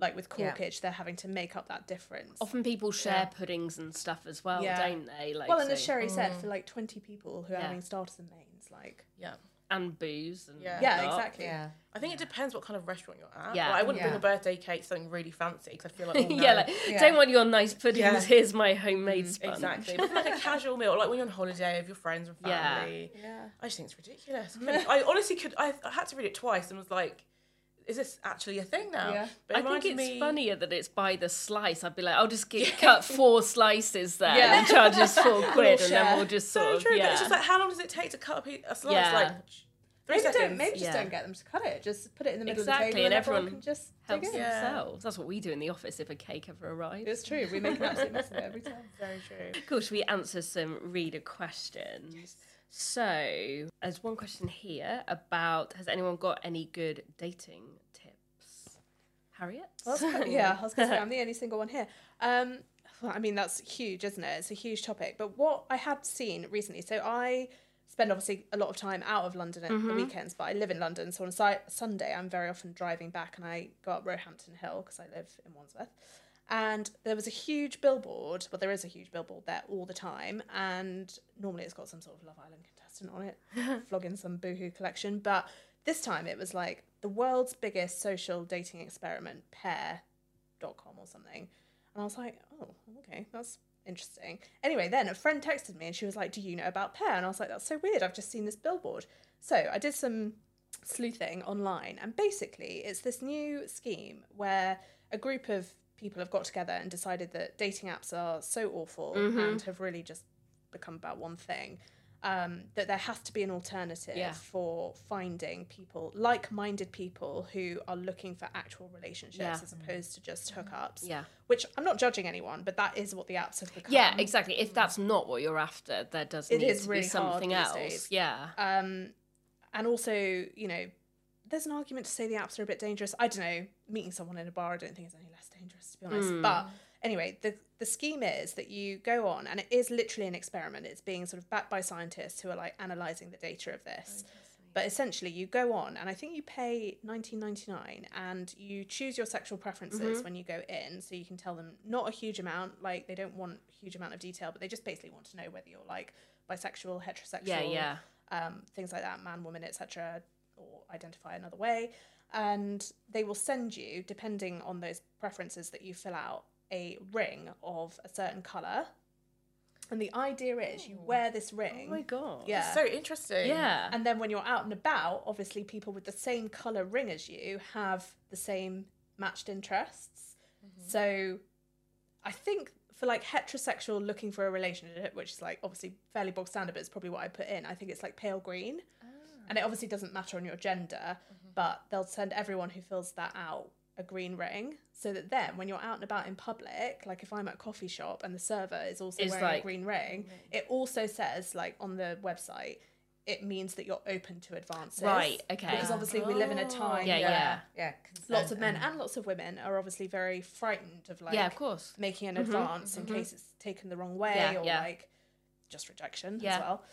Speaker 6: like with
Speaker 4: Yeah.
Speaker 6: they're having to make up that difference.
Speaker 3: Often people share puddings and stuff as well,
Speaker 6: Yeah.
Speaker 3: don't they? Like,
Speaker 6: well, and as
Speaker 3: so-
Speaker 6: Sherri said, for like 20 people who are
Speaker 3: Yeah.
Speaker 6: having starters and mains, like.
Speaker 5: Yeah.
Speaker 3: And booze and
Speaker 5: Yeah.
Speaker 6: Yeah, exactly.
Speaker 4: Yeah.
Speaker 5: I think it depends what kind of restaurant you're at.
Speaker 3: Yeah.
Speaker 5: Like, I wouldn't bring a birthday cake something really fancy because I feel like, oh, no.
Speaker 3: yeah, like
Speaker 4: Yeah.
Speaker 3: don't want your nice puddings.
Speaker 5: Yeah.
Speaker 3: Here's my homemade mm, sponge.
Speaker 5: Exactly. But like a casual meal, like when you're on holiday with your friends and family.
Speaker 6: Yeah. yeah.
Speaker 5: I just think it's ridiculous. I, couldn't- I honestly could. I, I had to read it twice and was like, "Is this actually a thing now?"
Speaker 6: Yeah.
Speaker 5: But
Speaker 3: I think it's
Speaker 5: me-
Speaker 3: funnier that it's by the slice. I'd be like, I'll just get, cut four slices there
Speaker 6: Yeah.
Speaker 3: and charge us four quid, and then
Speaker 6: share.
Speaker 3: we'll just sort
Speaker 5: So
Speaker 3: of
Speaker 5: true. But
Speaker 3: yeah.
Speaker 5: it's just like, how long does it take to cut a, piece, a slice?
Speaker 3: Yeah.
Speaker 5: Like three
Speaker 6: Maybe
Speaker 5: seconds.
Speaker 6: don't, maybe just
Speaker 3: Yeah.
Speaker 6: don't get them to cut it. Just put it in the middle
Speaker 3: Exactly,
Speaker 6: of the table
Speaker 3: and
Speaker 6: and, everyone,
Speaker 3: everyone
Speaker 6: can just
Speaker 3: helps
Speaker 6: dig in.
Speaker 3: Themselves. That's what we do in the office if a cake ever arrives.
Speaker 6: It's true. We make an absolute mess of it every time.
Speaker 5: Very true.
Speaker 3: Cool. Should we answer some reader questions? So, there's one question here about Has anyone got any good dating tips? Harriet?
Speaker 6: Was yeah, I was going to say, I'm the only single one here. Um, well, I mean, that's huge, isn't it? It's a huge topic. But what I had seen recently, so I spend obviously a lot of time out of London at the weekends, but I live in London. So on si- Sunday, I'm very often driving back and I go up Roehampton Hill because I live in Wandsworth. And there was a huge billboard, well, there is a huge billboard there all the time. And normally it's got some sort of Love Island contestant on it, flogging some boohoo collection. But this time it was like the world's biggest social dating experiment, pair.com or something. And I was like, oh, okay, that's interesting. Anyway, then a friend texted me and she was like, do you know about Pear? And I was like, that's so weird. I've just seen this billboard. So I did some sleuthing online. And basically, it's this new scheme where a group of people have got together and decided that dating apps are so awful and have really just become about one thing. Um, that there has to be an alternative
Speaker 3: Yeah.
Speaker 6: for finding people, like-minded people who are looking for actual relationships
Speaker 3: Yeah.
Speaker 6: as opposed to just hookups.
Speaker 3: Yeah.
Speaker 6: Which I'm not judging anyone, but that is what the apps have become.
Speaker 3: Yeah, exactly. If that's not what you're after, there does
Speaker 6: It
Speaker 3: need
Speaker 6: is
Speaker 3: to
Speaker 6: really
Speaker 3: be something else.
Speaker 6: days.
Speaker 3: Yeah.
Speaker 6: Um, and also, you know, there's an argument to say the apps are a bit dangerous. I don't know. Meeting someone in a bar, I don't think is any less dangerous, to be honest.
Speaker 3: Hmm.
Speaker 6: But anyway, the the scheme is that you go on, and it is literally an experiment. It's being sort of backed by scientists who are like analyzing the data of this. But essentially, you go on, and I think you pay nineteen ninety nine, and you choose your sexual preferences
Speaker 3: Mm-hmm.
Speaker 6: when you go in. So you can tell them not a huge amount, like they don't want a huge amount of detail, but they just basically want to know whether you're like bisexual, heterosexual,
Speaker 3: Yeah, yeah.
Speaker 6: um, things like that, man, woman, etc., or identify another way. And they will send you, depending on those preferences that you fill out, a ring of a certain colour. And the idea is you oh. wear this oh ring.
Speaker 3: Oh my god.
Speaker 6: Yeah.
Speaker 5: So interesting.
Speaker 3: Yeah.
Speaker 6: And then when you're out and about, obviously people with the same colour ring as you have the same matched interests. Mm-hmm. So I think for like heterosexual looking for a relationship, which is like obviously fairly bog standard, but it's probably what I put in, I think it's like pale green. And it obviously doesn't matter on your gender, mm-hmm. but they'll send everyone who fills that out a green ring so that then when you're out and about in public, like if I'm at a coffee shop and the server is also
Speaker 3: It's
Speaker 6: wearing
Speaker 3: like-
Speaker 6: a green ring, it also says like on the website, it means that you're open to advances.
Speaker 3: Right, okay.
Speaker 6: Because obviously we live in a oh. time
Speaker 3: Yeah,
Speaker 6: where
Speaker 3: yeah.
Speaker 4: Yeah.
Speaker 6: lots of men and lots of women are obviously very frightened of like
Speaker 3: yeah, of course.
Speaker 6: making an mm-hmm, advance in mm-hmm. case it's taken the wrong way
Speaker 3: Yeah,
Speaker 6: or
Speaker 3: yeah.
Speaker 6: like just rejection
Speaker 3: Yeah.
Speaker 6: as well.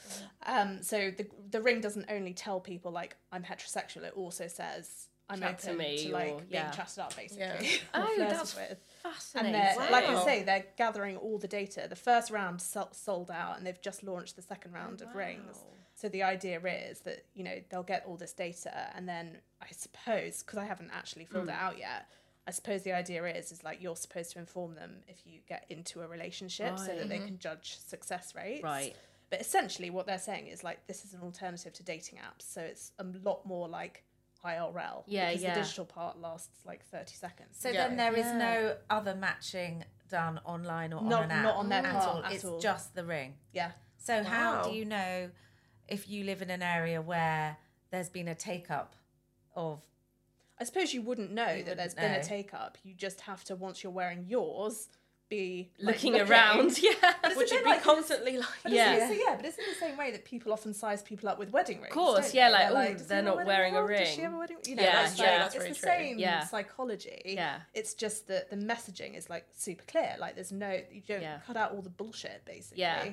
Speaker 6: Um, so the the ring doesn't only tell people like I'm heterosexual; it also says I'm
Speaker 3: Chat to
Speaker 6: open
Speaker 3: me
Speaker 6: to like
Speaker 3: or-
Speaker 6: being
Speaker 3: yeah.
Speaker 6: chatted up, basically.
Speaker 5: Yeah.
Speaker 3: Oh, that's
Speaker 6: with.
Speaker 3: fascinating.
Speaker 6: And they're, like I say, they're gathering all the data. The first round sold out, and they've just launched the second round of rings. So the idea is that you know they'll get all this data, and then I suppose because I haven't actually filled
Speaker 3: Hmm.
Speaker 6: it out yet. I suppose the idea is is like you're supposed to inform them if you get into a relationship, so that they mm-hmm. can judge success rates.
Speaker 3: Right.
Speaker 6: But essentially, what they're saying is like this is an alternative to dating apps, so it's a lot more like IRL.
Speaker 3: Yeah,
Speaker 6: because
Speaker 3: yeah.
Speaker 6: The digital part lasts like thirty seconds.
Speaker 4: So
Speaker 5: Yeah.
Speaker 4: then there is no other matching done online or on
Speaker 6: Not-
Speaker 4: an app
Speaker 6: not on their
Speaker 4: at
Speaker 6: part
Speaker 4: all.
Speaker 6: at
Speaker 4: it's
Speaker 6: all.
Speaker 4: just the ring.
Speaker 6: yeah.
Speaker 4: So how do you know if you live in an area where there's been a take up of
Speaker 6: I suppose you wouldn't know that there's
Speaker 4: wouldn't
Speaker 6: been a take up. You just have to once you're wearing yours, be like,
Speaker 3: looking around. Yeah.
Speaker 6: But
Speaker 5: Would
Speaker 6: it's
Speaker 5: you be
Speaker 6: like
Speaker 5: constantly like?
Speaker 6: But
Speaker 3: Yeah.
Speaker 6: yeah. So, yeah, but it's in the same way that people often size people up with wedding rings.
Speaker 3: Of course, yeah,
Speaker 6: they?
Speaker 3: like,
Speaker 6: They're
Speaker 3: they're not wearing a
Speaker 6: Does she
Speaker 3: ring."
Speaker 6: have a wedding You know,
Speaker 3: Yeah,
Speaker 6: that's
Speaker 3: yeah.
Speaker 6: like,
Speaker 3: That's
Speaker 6: it's
Speaker 5: very
Speaker 6: the
Speaker 5: true.
Speaker 6: same
Speaker 3: Yeah.
Speaker 6: psychology.
Speaker 3: Yeah.
Speaker 6: It's just that the messaging is like super clear. Like there's no, you don't
Speaker 3: Yeah.
Speaker 6: cut out all the bullshit basically.
Speaker 3: Yeah.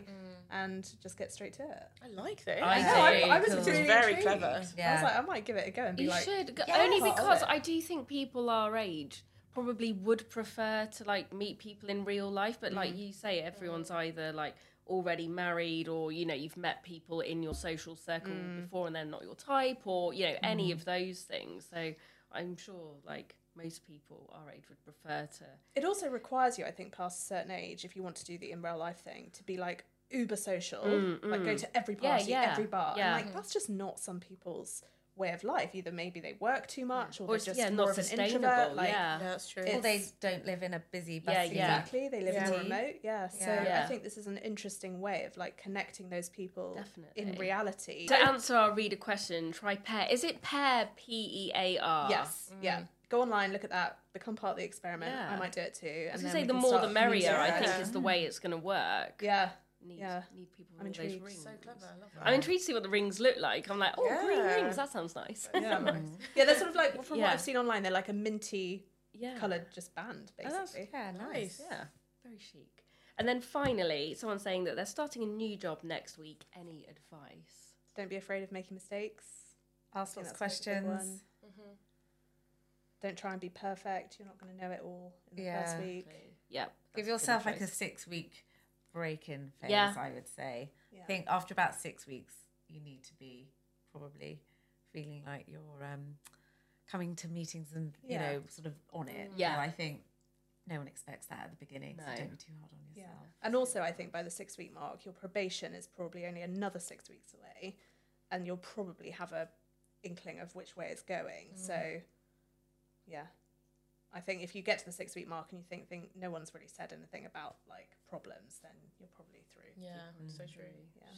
Speaker 6: And mm. just get straight to it.
Speaker 5: I like this.
Speaker 3: I
Speaker 6: No,
Speaker 3: do.
Speaker 6: I, I was
Speaker 3: Cool.
Speaker 6: really
Speaker 5: very
Speaker 6: intrigued.
Speaker 5: clever.
Speaker 6: I was like, I might give it a go and be
Speaker 3: You
Speaker 6: like,
Speaker 3: should go- only because. I do think people our age probably would prefer to like meet people in real life, but
Speaker 6: Mm.
Speaker 3: like you say, everyone's either like already married or you know you've met people in your social circle
Speaker 6: Mm.
Speaker 3: before and they're not your type or you know any of those things. So I'm sure like most people our age would prefer to.
Speaker 6: It also requires you, I think, past a certain age, if you want to do the in real life thing, to be like uber social, like go to every
Speaker 3: Mm, Yeah,
Speaker 6: party,
Speaker 3: yeah,
Speaker 6: every bar.
Speaker 3: yeah.
Speaker 6: And like that's just not some people's way of life. Either maybe they work too much, or,
Speaker 3: Or
Speaker 6: they're just
Speaker 3: yeah,
Speaker 6: more
Speaker 3: not
Speaker 6: of an introvert. Like,
Speaker 3: yeah.
Speaker 5: Yeah, that's true.
Speaker 4: Or they don't live in a busy,
Speaker 3: Yeah,
Speaker 4: bustling
Speaker 3: yeah.
Speaker 6: Exactly, they live
Speaker 5: Yeah.
Speaker 6: a remote. Yeah, so
Speaker 4: Yeah.
Speaker 6: I think this is an interesting way of like connecting those people
Speaker 3: Definitely.
Speaker 6: in reality.
Speaker 3: To answer our reader question, try Pear. Is it pair P E A R?
Speaker 6: yes, mm. yeah. Go online, look at that, become part of the experiment.
Speaker 3: Yeah.
Speaker 6: I might do it too.
Speaker 3: I
Speaker 6: And
Speaker 3: was
Speaker 6: then
Speaker 3: gonna say the more the merrier. I
Speaker 6: it.
Speaker 3: think is the way it's going to work.
Speaker 6: Yeah,
Speaker 3: Need,
Speaker 6: yeah.
Speaker 3: need people
Speaker 6: I'm
Speaker 3: with all those
Speaker 6: intrigued.
Speaker 3: rings.
Speaker 6: So
Speaker 5: clever. I love that.
Speaker 3: I'm intrigued to see what the rings look like. I'm like, oh, green rings. That sounds nice.
Speaker 6: Yeah, yeah. They're sort of like from
Speaker 3: Yeah.
Speaker 6: what I've seen online. They're like a minty
Speaker 3: yeah.
Speaker 6: coloured just band,
Speaker 3: Oh, that's-
Speaker 6: basically.
Speaker 4: Yeah, nice.
Speaker 5: Nice.
Speaker 3: Yeah, very chic. And then finally, someone saying that they're starting a new job next week. Any advice?
Speaker 6: Don't be afraid of making mistakes.
Speaker 4: Ask lots of
Speaker 6: that's a big
Speaker 4: questions.
Speaker 6: Mm-hmm. Don't try and be perfect. You're not going to know it all in the
Speaker 4: Yeah.
Speaker 6: first week.
Speaker 3: Yep.
Speaker 4: Give yourself like a six week break in phase,
Speaker 3: Yeah.
Speaker 4: I would say.
Speaker 6: Yeah.
Speaker 4: I think after about six weeks, you need to be probably feeling like you're um, coming to meetings and, you
Speaker 6: Yeah.
Speaker 4: know, sort of on it.
Speaker 3: Yeah.
Speaker 4: And I think no one expects that at the beginning,
Speaker 3: No.
Speaker 4: so don't be too hard on yourself.
Speaker 6: Yeah.
Speaker 4: yourself.
Speaker 6: And also, I think by the six week mark, your probation is probably only another six weeks away, and you'll probably have a inkling of which way it's going. So, yeah, I think if you get to the six week mark and you think, think no one's really said anything about like problems, then you're probably through.
Speaker 5: Yeah, so true.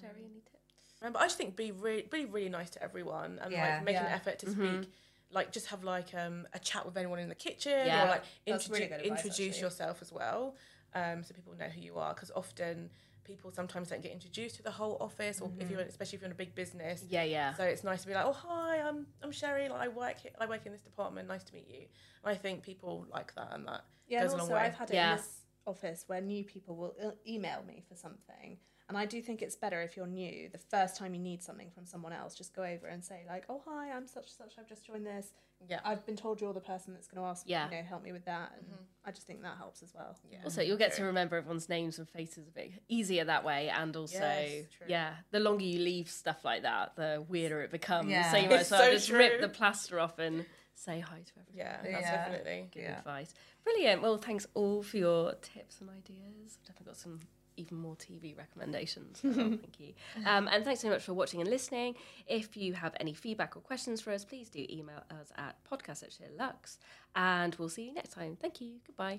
Speaker 3: Sherri, any tips?
Speaker 5: Remember, I just think be really, be really nice to everyone and
Speaker 4: Yeah.
Speaker 5: like make an effort to speak. Like just have like um, a chat with anyone in the kitchen
Speaker 3: Yeah.
Speaker 5: or like
Speaker 6: That's
Speaker 5: introdu-
Speaker 6: really advice,
Speaker 5: introduce
Speaker 6: actually.
Speaker 5: yourself as well, um, so people know who you are. Because often people sometimes don't get introduced to the whole office, or if you're mm-hmm. especially if you're in a big business.
Speaker 3: Yeah, yeah.
Speaker 5: So it's nice to be like, oh hi, I'm I'm Sherri. Like I work here, I work in this department. Nice to meet you. And I think people like that, and that
Speaker 6: Yeah,
Speaker 5: goes
Speaker 6: and
Speaker 5: a long
Speaker 6: also
Speaker 5: way.
Speaker 6: I've had it
Speaker 3: Yeah.
Speaker 6: in this office where new people will e- email me for something, and I do think it's better if you're new. The first time you need something from someone else, just go over and say like, "Oh hi, I'm such and such. I've just joined this.
Speaker 5: Yeah.
Speaker 6: I've been told you're the person that's going to ask.
Speaker 3: Yeah.
Speaker 6: you know, help me with that." And mm-hmm. I just think that helps as well. Yeah,
Speaker 3: Also, you'll get to remember everyone's names and faces a bit easier that way, and also,
Speaker 5: Yes,
Speaker 3: yeah, the longer you leave stuff like that, the weirder it becomes.
Speaker 4: Yeah.
Speaker 3: So you might as well
Speaker 5: so
Speaker 3: just rip the plaster off and say hi to everyone.
Speaker 5: yeah, that's
Speaker 4: Yeah.
Speaker 5: definitely.
Speaker 3: Good
Speaker 4: Yeah.
Speaker 3: advice. Brilliant. Well, thanks all for your tips and ideas. I've definitely got some even more TV recommendations. well, thank you. Um, and thanks so much for watching and listening. If you have any feedback or questions for us, please do email us at podcast at Lux. And we'll see you next time. Thank you. Goodbye.